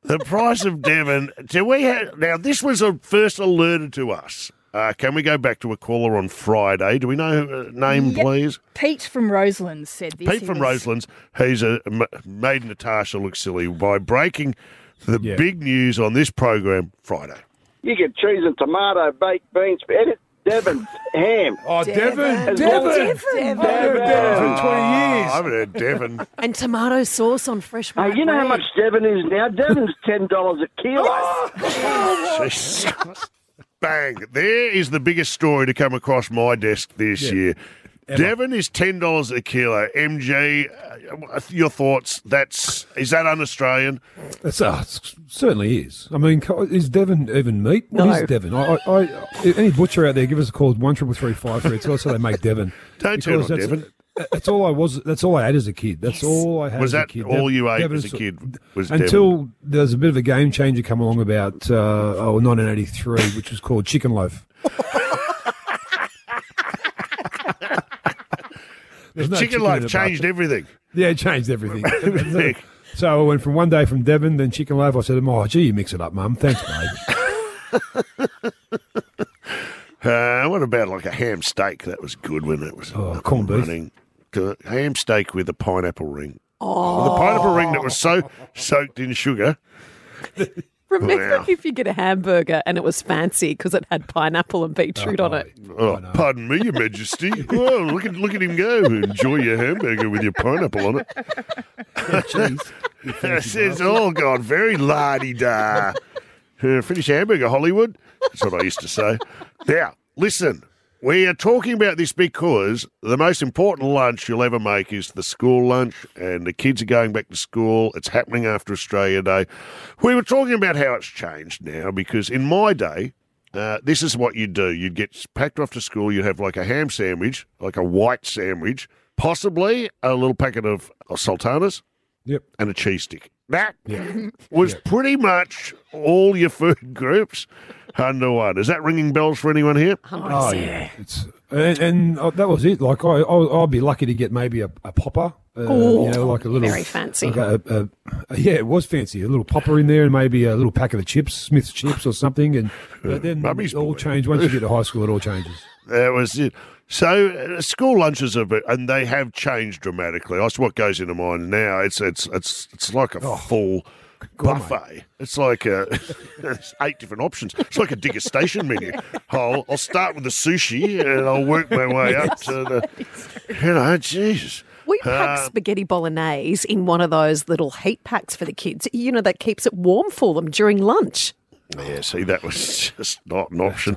the price of Devon. Do we have, now, this was a first alerted to us. Uh, can we go back to a caller on Friday? Do we know her uh, name, Yep. please? Pete from Roseland said this. Pete He from was- Roselands. He's a, m- made Natasha look silly by breaking the Yeah. big news on this program Friday. You get cheese and tomato, baked beans, edit Devon's ham. Oh, Devon. Devon. Devon. Devon. I've heard Devon for 20 I years. haven't heard Devon. And tomato sauce on fresh Hey, white you know how bread. much Devon is now? Devon's ten dollars a kilo. Jesus. Bang. There is the biggest story to come across my desk this Yeah. year. Ever. Devon is ten dollars a kilo. MG, uh, your thoughts? That's is that un-Australian? It's, uh, it certainly is. I mean, is Devon even meat? What No. is Devon? I, I, I, any butcher out there, give us a call. One triple three five three. Tell us how they make Devon. Don't turn Because on that's, Devon. That's all I was. That's all I had as a kid. That's all I had. Was as a that kid. all Dev- you ate Devon as a kid? Was until Devon? there was a bit of a game changer come along about uh, oh, 1983, which was called Chicken Loaf. There's no chicken in loaf changed bucket. everything. Yeah, it changed everything. Everything. so I went from one day from Devon, then chicken loaf. I said, "Oh, gee, you mix it up, Mum. Thanks, mate." Uh, what about like a ham steak? That was good when it was Oh, up corned and beef. running. Ham steak with a pineapple ring. Oh, the pineapple ring that was so soaked in sugar. Remember Wow. if you get a hamburger and it was fancy because it had pineapple and beetroot on it? Oh, pardon me, Your Majesty. oh, look at look at him go! Enjoy your hamburger with your pineapple on it. This is all gone very lardy da. Uh, finish hamburger, Hollywood. That's what I used to say. Now, listen. We are talking about this because the most important lunch you'll ever make is the school lunch, and the kids are going back to school. It's happening after Australia Day. We were talking about how it's changed now because in my day, uh, this is what you'd do. You'd get packed off to school, you'd have like a ham sandwich, like a white sandwich, possibly a little packet of, of sultanas, Yep. and a cheese stick. That was pretty much all your food groups under one. Is that ringing bells for anyone here? Oh yeah, it's and, and uh, that was it. Like I, I, I'd be lucky to get maybe a, a popper. Uh, Ooh, you know, like a little very fancy. like a, a, a- yeah, it was fancy. A little popper in there, and maybe a little packet of the chips, Smith's chips or something. And but then Mummy's it all boy. changed once you get to high school. It all changes. That was it. So uh, school lunches are, bit- and they have changed dramatically. That's what goes into mine now. It's it's it's it's like a full buffet. It's like a, it's eight different options. It's like a degustation menu. I'll I'll start with the sushi and I'll work my way up to the, you know, Jesus. We pack Uh, spaghetti bolognese in one of those little heat packs for the kids, you know, that keeps it warm for them during lunch. Yeah, see, that was just not an option.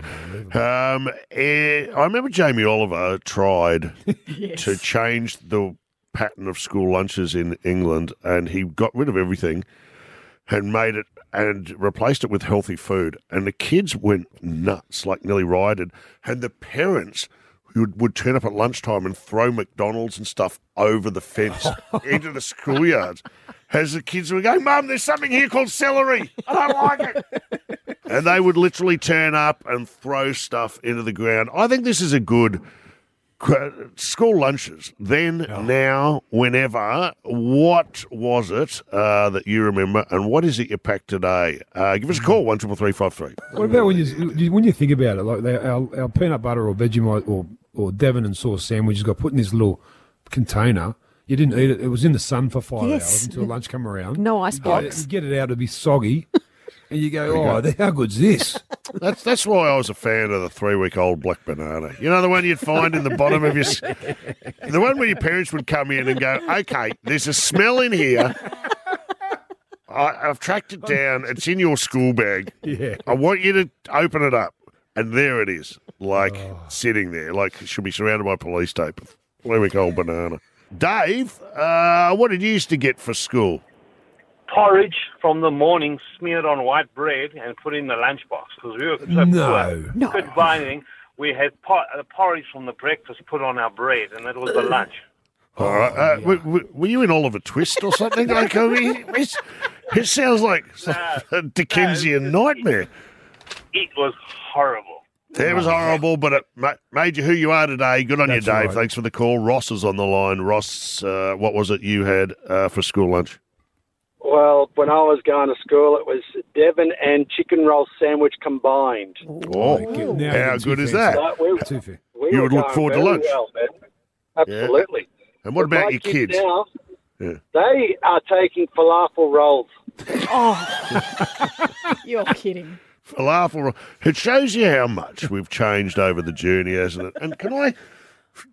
Um, eh, I remember Jamie Oliver tried to change the pattern of school lunches in England, and he got rid of everything and made it and replaced it with healthy food. And the kids went nuts, like nearly rioted. And the parents would, would turn up at lunchtime and throw McDonald's and stuff over the fence into the schoolyard As the kids were going, Mum, there's something here called celery. I don't like it. and they would literally turn up and throw stuff into the ground. I think this is a good school lunches. Then, now, whenever. What was it uh, that you remember, and what is it you packed today? Uh, give us a call one triple three five three. What about when you you- when you think about it, like they, our, our peanut butter or Vegemite or or Devon and sauce sandwiches got put in this little container. You didn't eat it; it was in the sun for five Yes. hours until lunch come around. No ice box. You get it out; it'd be soggy, and you go, "Oh, how good's this?" That's that's why I was a fan of the three week old black banana. You know the one you'd find in the bottom of your, s- the one where your parents would come in and go, "Okay, there's a smell in here. I, I've tracked it down. It's in your school bag. Yeah. I want you to open it up, and there it is, like sitting there, like should be surrounded by police tape. Three week old banana. Dave, uh, what did you used to get for school? porridge from the morning smeared on white bread and put in the lunchbox because we were so No. poor. Couldn't buy anything. We had por- uh, porridge from the breakfast put on our bread, and that was the lunch. All right. Uh, w- w- were you in Oliver Twist or something? like, I mean, it's- it sounds like a Dickensian nightmare. It was horrible. It was horrible, but it made you who you are today. Good on That's you, Dave. right. Thanks for the call. Ross is on the line. Ross, uh, what was it you had uh, for school lunch? Well, when I was going to school, it was Devon and chicken roll sandwich combined. Oh, Now how good is that? Like, we, we You would look forward to lunch. Well, man. Absolutely. And what But about my your kids? Now, Yeah. they are taking falafel rolls. Oh, you're kidding. Falafel. It shows you how much we've changed over the journey, hasn't it? And can I,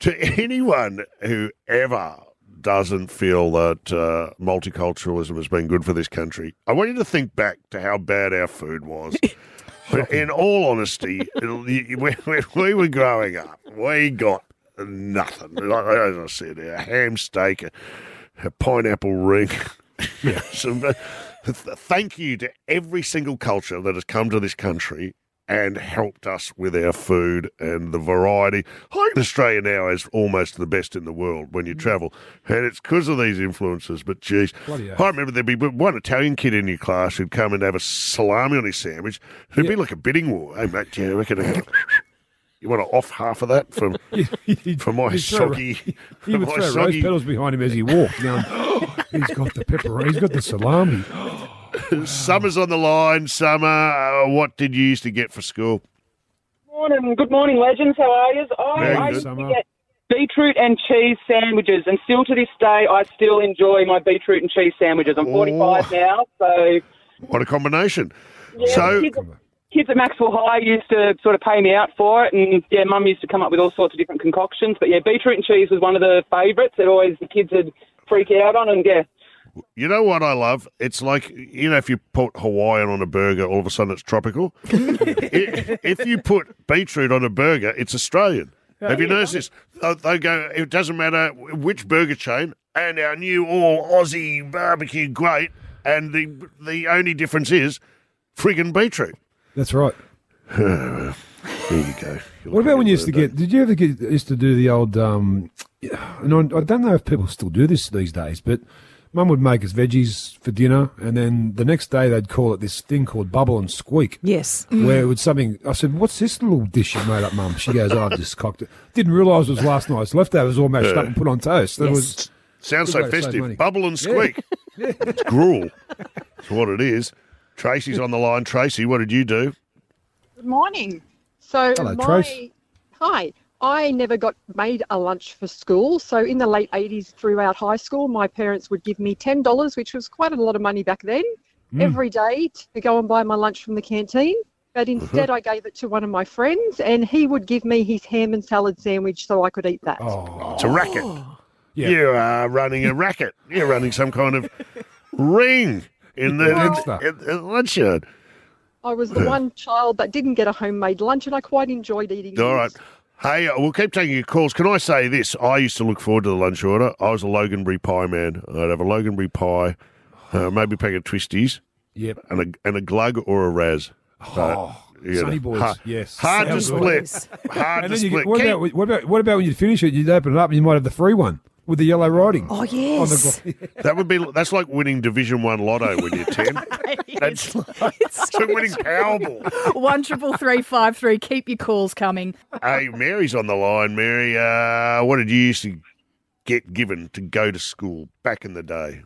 to anyone who ever doesn't feel that uh, multiculturalism has been good for this country, I want you to think back to how bad our food was. In all honesty, when, when we were growing up, we got nothing. Like as I said, a ham steak, a, a pineapple ring. Some, thank you to every single culture that has come to this country and helped us with our food and the variety. Australia now is almost the best in the world when you mm. travel, and it's because of these influences. But geez, I remember there'd be one Italian kid in your class who'd come and have a salami on his sandwich. It'd be like a bidding war. Hey, mate, do you reckon you want to off half of that from for my He'd throw- soggy? He for would my throw rose soggy petals behind him as he walked. Going, he's got the pepperoni. He's got the salami. Summer's on the line. Summer, uh, what did you used to get for school? Morning, good morning, legends. How are you? I, Very I good. used to get beetroot and cheese sandwiches, and still to this day, I still enjoy my beetroot and cheese sandwiches. I'm 45 now, so What a combination! yeah, so, kids, kids at Maxwell High used to sort of pay me out for it, and yeah, Mum used to come up with all sorts of different concoctions. But yeah, beetroot and cheese was one of the favourites that always the kids would freak out on, and yeah, You know what I love? It's like you know if you put Hawaiian on a burger, all of a sudden it's tropical. I- if you put beetroot on a burger, it's Australian. Have you noticed this? They- They go. It doesn't matter which burger chain, and our new all Aussie barbecue great, and the the only difference is friggin' beetroot. That's right. there you go. What about when you used to get? Did you ever get used to do the old? Um, and I, I don't know if people still do this these days, but Mum would make us veggies for dinner, and then the next day they'd call it this thing called bubble and squeak. Yes. Where it was something. I said, "What's this little dish you made up, Mum?" She goes, "Oh, I've just cocked it. Didn't realise it was last night's leftovers all mashed up and put on toast." That Yes. was Sounds so way to save festive. Bubble and Yeah. squeak. It's gruel. It's what it is. Tracy's on the line. Tracy, what did you do? Good morning. So Hello, my Trace. hi. I never got made a lunch for school. So in the late 80s throughout high school, my parents would give me $10, which was quite a lot of money back then, Mm. every day to go and buy my lunch from the canteen. But Uh-huh. instead, I gave it to one of my friends, and he would give me his ham and salad sandwich so I could eat that. It's a racket. You are running a racket. You're running some kind of ring in the, Well- in, in the lunchroom. I was the one child that didn't get a homemade lunch, and I quite enjoyed eating. All these. right. Hey, uh, we'll keep taking your calls. Can I say this? I used to look forward to the lunch order. I was a Loganberry pie man. I'd have a Loganberry pie, uh, maybe a pack of twisties. Yep. And a, and a glug or a raz. Oh, Sunny boys, hard, yes. Hard to split. Hard And to then you split. get, what, about, what about what about when you finish it? You'd open it up and you might have the free one with the yellow writing. Oh On yes. the gla- That would be that's like winning Division One Lotto when you're ten. That's like, it's like winning Powerball. One triple three five three. Keep your calls coming. Hey, Mary's on the line. Mary, uh, what did you used to get given to go to school back in the day?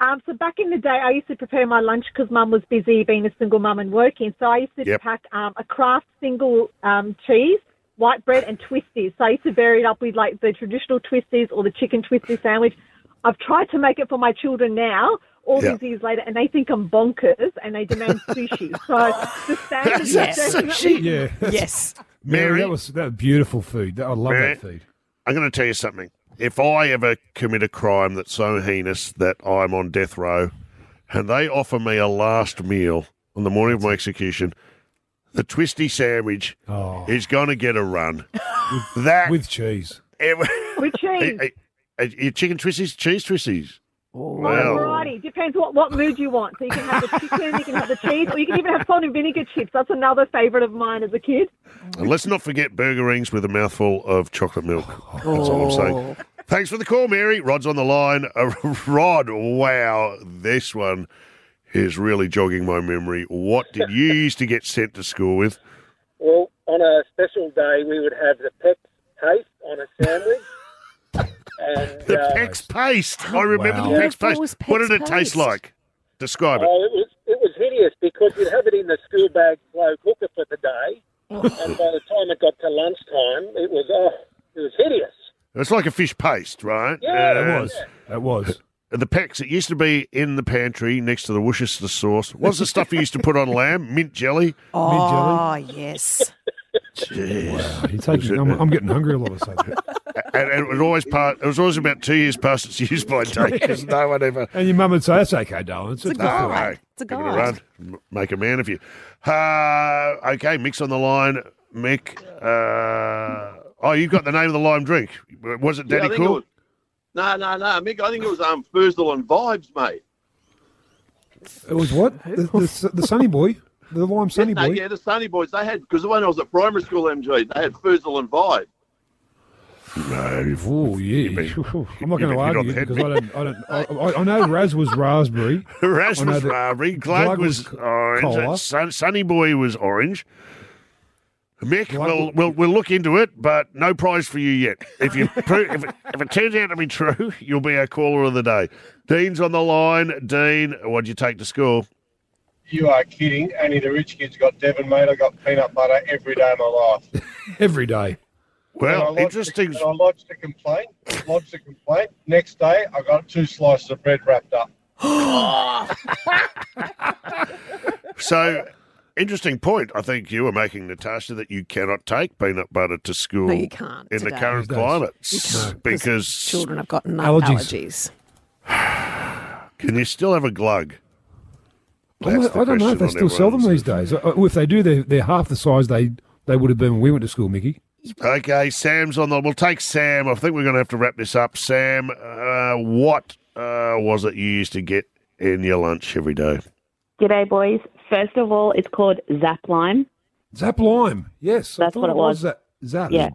Um, so back in the day, I used to prepare my lunch because Mum was busy being a single mum and working. So I used to Yep. pack um, a Kraft single um, cheese, white bread, and twisties. So I used to vary it up with like the traditional twisties or the chicken twisty sandwich. I've tried to make it for my children now, all Yeah. these years later, and they think I'm bonkers and they demand sushi. So the standard is Yes. definitely Yeah. Yes. Mary, Mary? that was that was beautiful food. I love Mary, that food. I'm going to tell you something. If I ever commit a crime that's so heinous that I'm on death row, and they offer me a last meal on the morning of my execution, the twisty sandwich is going to get a run. that Oh. with cheese. with cheese. Your chicken twisties, cheese twisties. Well, Well, variety depends what, what mood you want. So you can have the chicken, you can have the cheese, or you can even have salt and vinegar chips. That's another favourite of mine as a kid. and let's not forget burger rings with a mouthful of chocolate milk. That's all I'm saying. Thanks for the call, Mary. Rod's on the line. Uh, Rod, wow, this one is really jogging my memory. What did you used to get sent to school with? Well, on a special day, we would have the Peck's paste on a sandwich. and The uh, Peck's paste. I oh, remember Wow. the Peck's Beautiful was paste. What did it taste like? Describe it. Oh, it was it was hideous because you'd have it in the school bag slow cooker for the day, oh. and by the time it got to lunchtime, it was oh, it was hideous. It's like a fish paste, right? Yeah, uh, it was. It was. The packs. it used to be in the pantry next to the Worcester sauce. What's the stuff you used to put on lamb? Mint jelly? Oh yes. Wow, you're taking, I'm, I'm getting hungry all of a sudden. and, and it was always part. It was always about two years past its use by date because no one ever. And your mum would say, "That's okay, darling. It's, No, it's fine." no. It's a Give it run. Make a man of you. Uh, okay, Mick's on the line. Mick. Uh, oh, you've got the name of the lime drink. Was it Yeah, I Daddy think it Cool? Was- No, no, no, Mick. I think it was um Fursdal and Vibes, mate. It was what the, the, the Sunny Boy, the lime Sunny no, Boy. yeah, the Sunny Boys. They had because when I was at primary school, MG, they had Fursdal and Vibe. No. Oh yeah. I'm not going to been on argue the head, because I don't. I don't. I, I- I know Raz was raspberry. Raz was raspberry. Glug, Glug was, was orange. Sun, Sunny Boy was orange. Mick, we'll, we'll we'll look into it, but no prize for you yet. If you pro- if, it, if it turns out to be true, you'll be our caller of the day. Dean's on the line. Dean, what'd you take to school? You are kidding. Only the rich kids got Devon, mate. I got peanut butter every day of my life. Every day. And I Well, lodged interesting. A, and I lodged a complaint. Lodged a complaint. Next day, I got two slices of bread wrapped up. So, interesting point. I think you were making, Natasha, that you cannot take peanut butter to school. No, you can't in the current climate because Children have got nut Allergies. allergies. Can you still have a glug? I don't, That's the I don't know if they still sell them these days. Uh, If they do, they're, they're half the size they, they would have been when we went to school, Mickey. Okay, Sam's on the. We'll take Sam. I think we're going to have to wrap this up. Sam, uh, what uh, was it you used to get in your lunch every day? G'day, boys. First of all, it's called Zap Lime. Zap Lime. Yes, That's thought what it was. Zap. Zap. Yeah.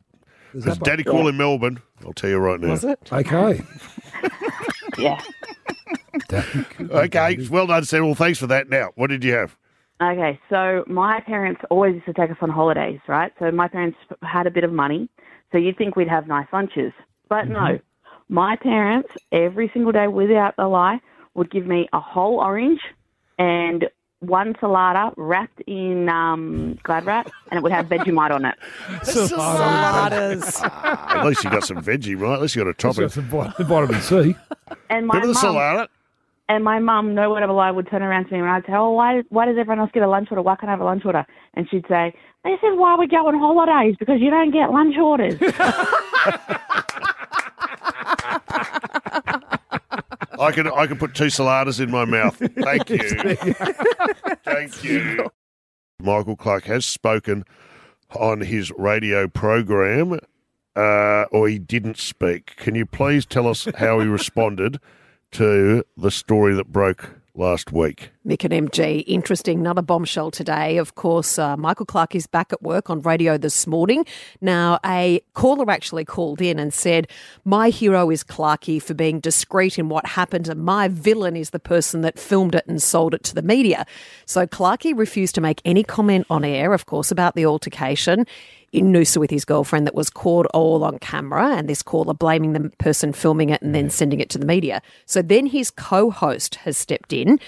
Does Daddy call in Melbourne? I'll tell you right now. Was it? Okay. Yeah. Okay, well done, Sam. Well, thanks for that. Now, what did you have? Okay, so my parents always used to take us on holidays, right? So my parents had a bit of money, so you'd think we'd have nice lunches. But no, mm-hmm. my parents, every single day without a lie, would give me a whole orange and one salada wrapped in um, glad wrap, and it would have Vegemite on it. Saladas. At least you got some veggie, right? At least you got a topping. Got some vit- vitamin C. And my Bit of the mum, salad. and my mum, no word of a lie, would turn around to me and I'd say, "Oh, why, why does everyone else get a lunch order? Why can't I have a lunch order?" And she'd say, "This is why we go on holidays because you don't get lunch orders." I can I can put two saladas in my mouth. Thank you. Thank you. Michael Clarke has spoken on his radio program, uh, or he didn't speak. Can you please tell us how he responded to the story that broke last week? Mick and MG, interesting. Another bombshell today. Of course, uh, Michael Clarke is back at work on radio this morning. Now, a caller actually called in and said, My hero is Clarky for being discreet in what happened, and my villain is the person that filmed it and sold it to the media. So Clarky refused to make any comment on air, of course, about the altercation in Noosa with his girlfriend that was caught all on camera, and this caller blaming the person filming it and then sending it to the media. So then his co host has stepped in,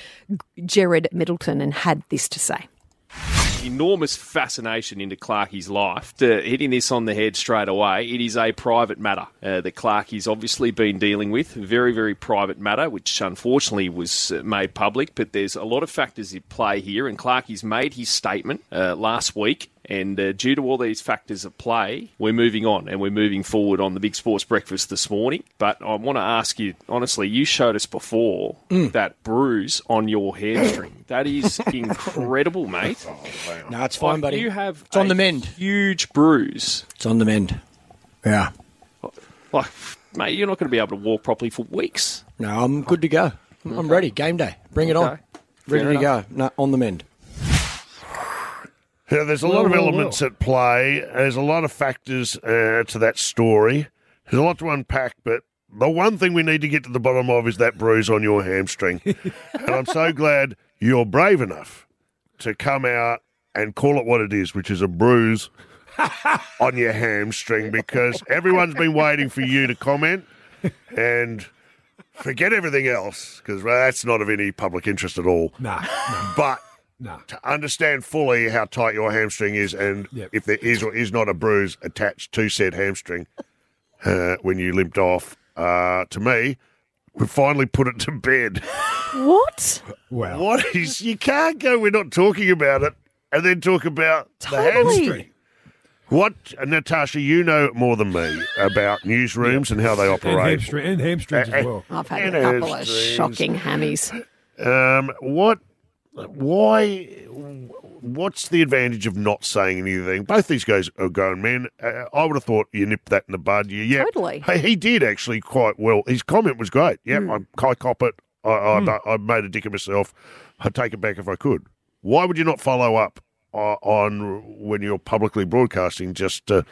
Jared Middleton, and had this to say. enormous fascination into Clarkie's life. To hitting this on the head straight away, it is a private matter uh, that Clarkie's obviously been dealing with. Very, very private matter, which unfortunately was uh, made public. But there's a lot of factors at play here, and Clarkie's made his statement uh, last week. And uh, due to all these factors at play, we're moving on and we're moving forward on the Big Sports Breakfast this morning. But I want to ask you, honestly, you showed us before that bruise on your hamstring. That is incredible, mate. No, it's fine, Like, buddy. You have It's on the mend. Huge bruise. It's on the mend. Yeah. Like, mate, you're not going to be able to walk properly for weeks. No, I'm good to go. I'm ready. Game day. Bring it on. Okay. Ready Fair to go. No, on the mend. Yeah, there's a Well, lot of well, elements at play. There's a lot of factors uh, to that story. There's a lot to unpack, but the one thing we need to get to the bottom of is that bruise on your hamstring. and I'm so glad you're brave enough to come out and call it what it is, which is a bruise on your hamstring, because everyone's been waiting for you to comment and forget everything else, because that's not of any public interest at all. Nah. But No. to understand fully how tight your hamstring is and if there is or is not a bruise attached to said hamstring uh, when you limped off, uh, to me, we finally put it to bed. What? Well, What is, you can't go, we're not talking about it, and then talk about the hamstring. What, Natasha, you know more than me about newsrooms and how they and, operate. hamstring, and hamstrings as well. I've had a couple of shocking hammies. Um, what? Why? What's the advantage of not saying anything? Both these guys are going, man. Uh, I would have thought you nipped that in the bud. You, yeah, Totally. Hey, he did actually quite well. His comment was great. Yeah, Mm. I, I cop it. I, I, I made a dick of myself. I'd take it back if I could. Why would you not follow up uh, on when you're publicly broadcasting just to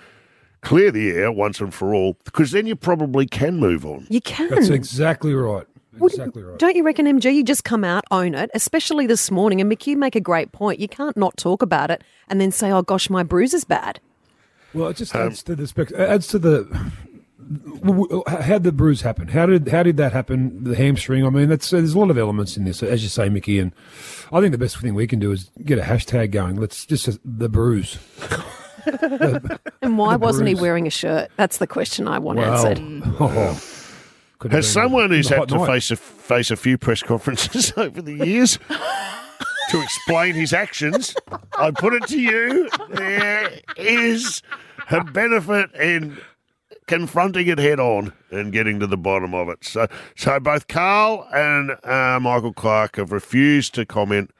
clear the air once and for all? Because then you probably can move on. You can. That's exactly right. Exactly right. Don't you reckon, MG? You just come out, own it, especially this morning. And Mick, you make a great point. You can't not talk about it and then say, oh gosh, my bruise is bad. Well, it just um, adds to the spec- adds to the w- w- how did the bruise happen? How did how did that happen? The hamstring. I mean, that's there's a lot of elements in this, as you say, Mickey. And I think the best thing we can do is get a hashtag going. Let's just the bruise. And why wasn't he wearing a shirt? That's the question I want Well, answered. oh, could have As someone who's had to night. face a face a few press conferences over the years to explain his actions, I put it to you: there is a benefit in confronting it head on and getting to the bottom of it. So, so both Karl and uh, Michael Clarke have refused to comment.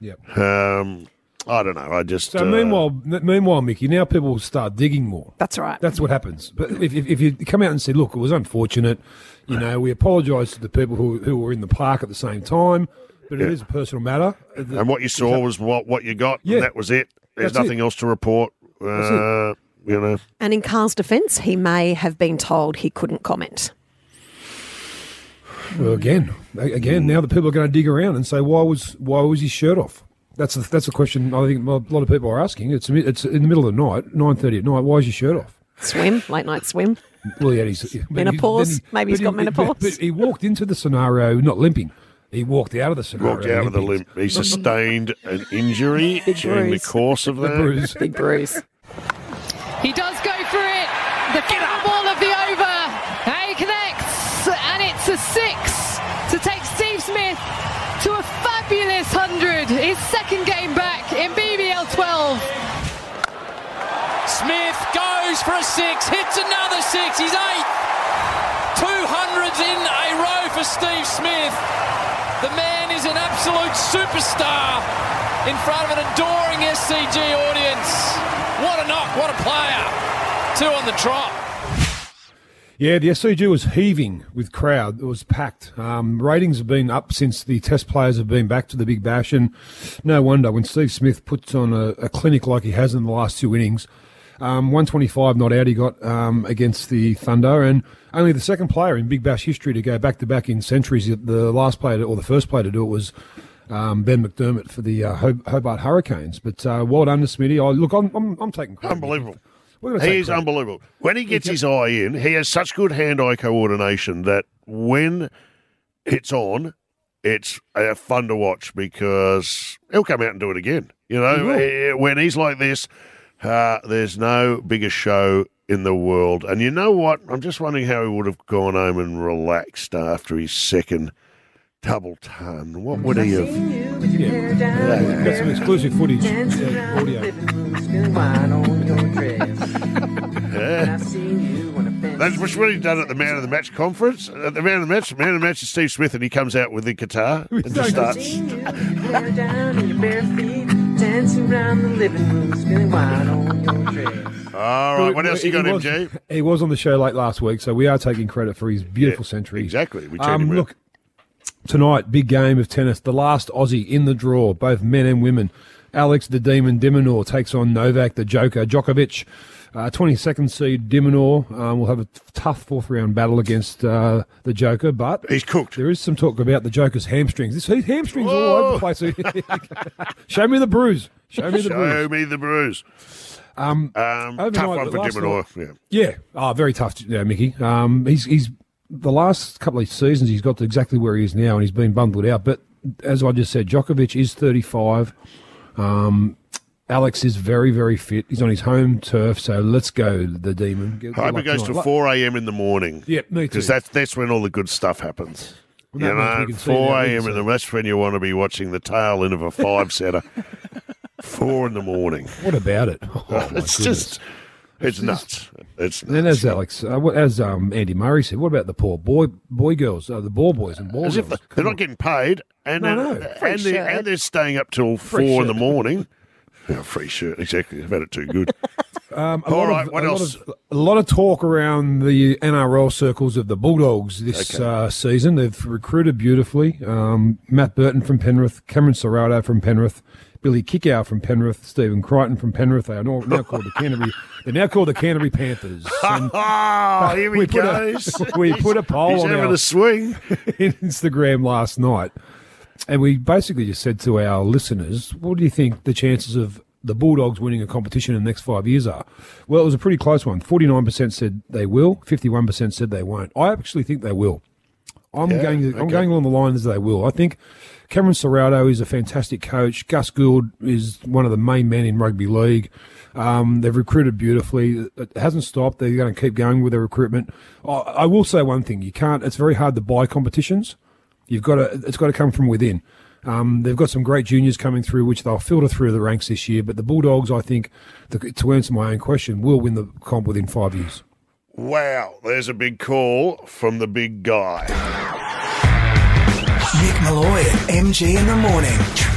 Yep. Um, I don't know. I just So uh, meanwhile, m- meanwhile, Mickey, now people will start digging more. That's right. That's what happens. But if, if, if you come out and say, "Look, it was unfortunate," you know, we apologise to the people who who were in the park at the same time, but it Yeah. is a personal matter. and what you saw was what what you got. Yeah. and that was it. There's That's it. nothing else to report. That's Uh, you know. And in Karl's defence, he may have been told he couldn't comment. Well, again, a- again, now the people are going to dig around and say, "Why was why was his shirt off?" That's a, that's a question I think a lot of people are asking. It's it's in the middle of the night, nine thirty at night. Why is your shirt off? Swim, late night swim. Well, he had his but he- Menopause? Maybe he's but got menopause. But, but he walked into the scenario not limping. He walked out of the scenario. Walked out of the limp. He sustained an injury Big during bruise. the course of The that. bruise. Big bruise. He does go for it. The final ball of the over. And he connects. And it's a six to take Steve Smith to a fabulous 100. His second game back in BBL 12. Goes for a six, hits another six. He's eight. Two hundreds in a row for Steve Smith. The man is an absolute superstar in front of an adoring SCG audience. What a knock, what a player. Two on the trot. Yeah, the SCG was heaving with crowd. It was packed. Um, ratings have been up since the test players have been back to the Big Bash, and no wonder when Steve Smith puts on a, a clinic like he has in the last two innings. Um, 125 not out he got um, against the Thunder, and only the second player in Big Bash history to go back to back in centuries. The last player, to, or the first player to do it was um, Ben McDermott for the uh, Hobart Hurricanes. But uh, well done to Smitty. I, look, I'm, I'm, I'm taking credit. Unbelievable. He is credit. unbelievable. When he gets his eye in, he has such good hand-eye coordination that when it's on, it's uh, fun to watch because he'll come out and do it again. You know, Eh, when he's like this, uh, there's no bigger show in the world. And you know what? I'm just wondering how he would have gone home and relaxed after his second double ton. What would he have? Yeah, got some exclusive footage, uh, audio. Yeah. That's what's really done at the Man of the Match conference. At the Man of the Match, Man of the Match is Steve Smith, and he comes out with the guitar and just starts. All right, what else you got, he was, MG? He was on the show late last week, so we are taking credit for his beautiful century. Exactly, we Um, him look, tonight, big game of tennis. The last Aussie in the draw, both men and women. Alex the Demon de Minaur takes on Novak the Joker Djokovic. Uh, 22nd seed de Minaur um, will have a tough fourth round battle against uh, the Joker, but he's cooked. There is some talk about the Joker's hamstrings. This his hamstrings all over the place. Show me the bruise. Show me the Show bruise. me the bruise. Um, Um, tough one for last de Minaur. night- Yeah. Yeah, oh, very tough, yeah, Mickey. Um, he's he's the last couple of seasons he's got to exactly where he is now, and he's been bundled out. But as I just said, Djokovic is thirty five. Um, Alex is very very fit. He's on his home turf, so let's go the demon. Good- I hope luck it goes tonight. to 4 a.m. in the morning. Yeah, me too. Because that's, that's when all the good stuff happens. Well, you know, 4 a.m. in the that's when you want to be watching the tail end of a five setter. 4 in the morning. What about it? Oh, it's goodness. just, it's nuts. It's And then as Alex, uh, as um, Andy Murray said, what about the poor boy boy girls, uh, the ball boys and ball As if girls? they're not getting paid, and No, no. Free and, they're, and they're staying up till Free four in the morning. Yeah, free shirt, exactly. I've had it too good. Um, a All lot right, of, what a else? Lot of, a lot of talk around the NRL circles of the Bulldogs this Okay. uh, season. They've recruited beautifully. Um, Matt Burton from Penrith, Cameron Ciraldo from Penrith, Billy Kikau from Penrith, Stephen Crichton from Penrith. They are now, called the Canterbury. They're now called the Canterbury Panthers. And oh, here he we put goes. a we put a poll He's on having our a swing. in Instagram last night, and we basically just said to our listeners, "What do you think the chances of the Bulldogs winning a competition in the next five years are?" Well, it was a pretty close one. Forty-nine percent said they will. Fifty-one percent said they won't. I actually think they will. I'm Yeah, going. I'm okay. going along the lines as they will. I think Cameron Ciraldo is a fantastic coach. Gus Gould is one of the main men in rugby league. Um, they've recruited beautifully. It hasn't stopped. They're going to keep going with their recruitment. I, I will say one thing: you can't. It's very hard to buy competitions. You've got to. It's got to come from within. Um, they've got some great juniors coming through, which they'll filter through the ranks this year. But the Bulldogs, I think, the, to answer my own question, will win the comp within five years. Wow, there's a big call from the big guy. Mick Molloy MG in the morning.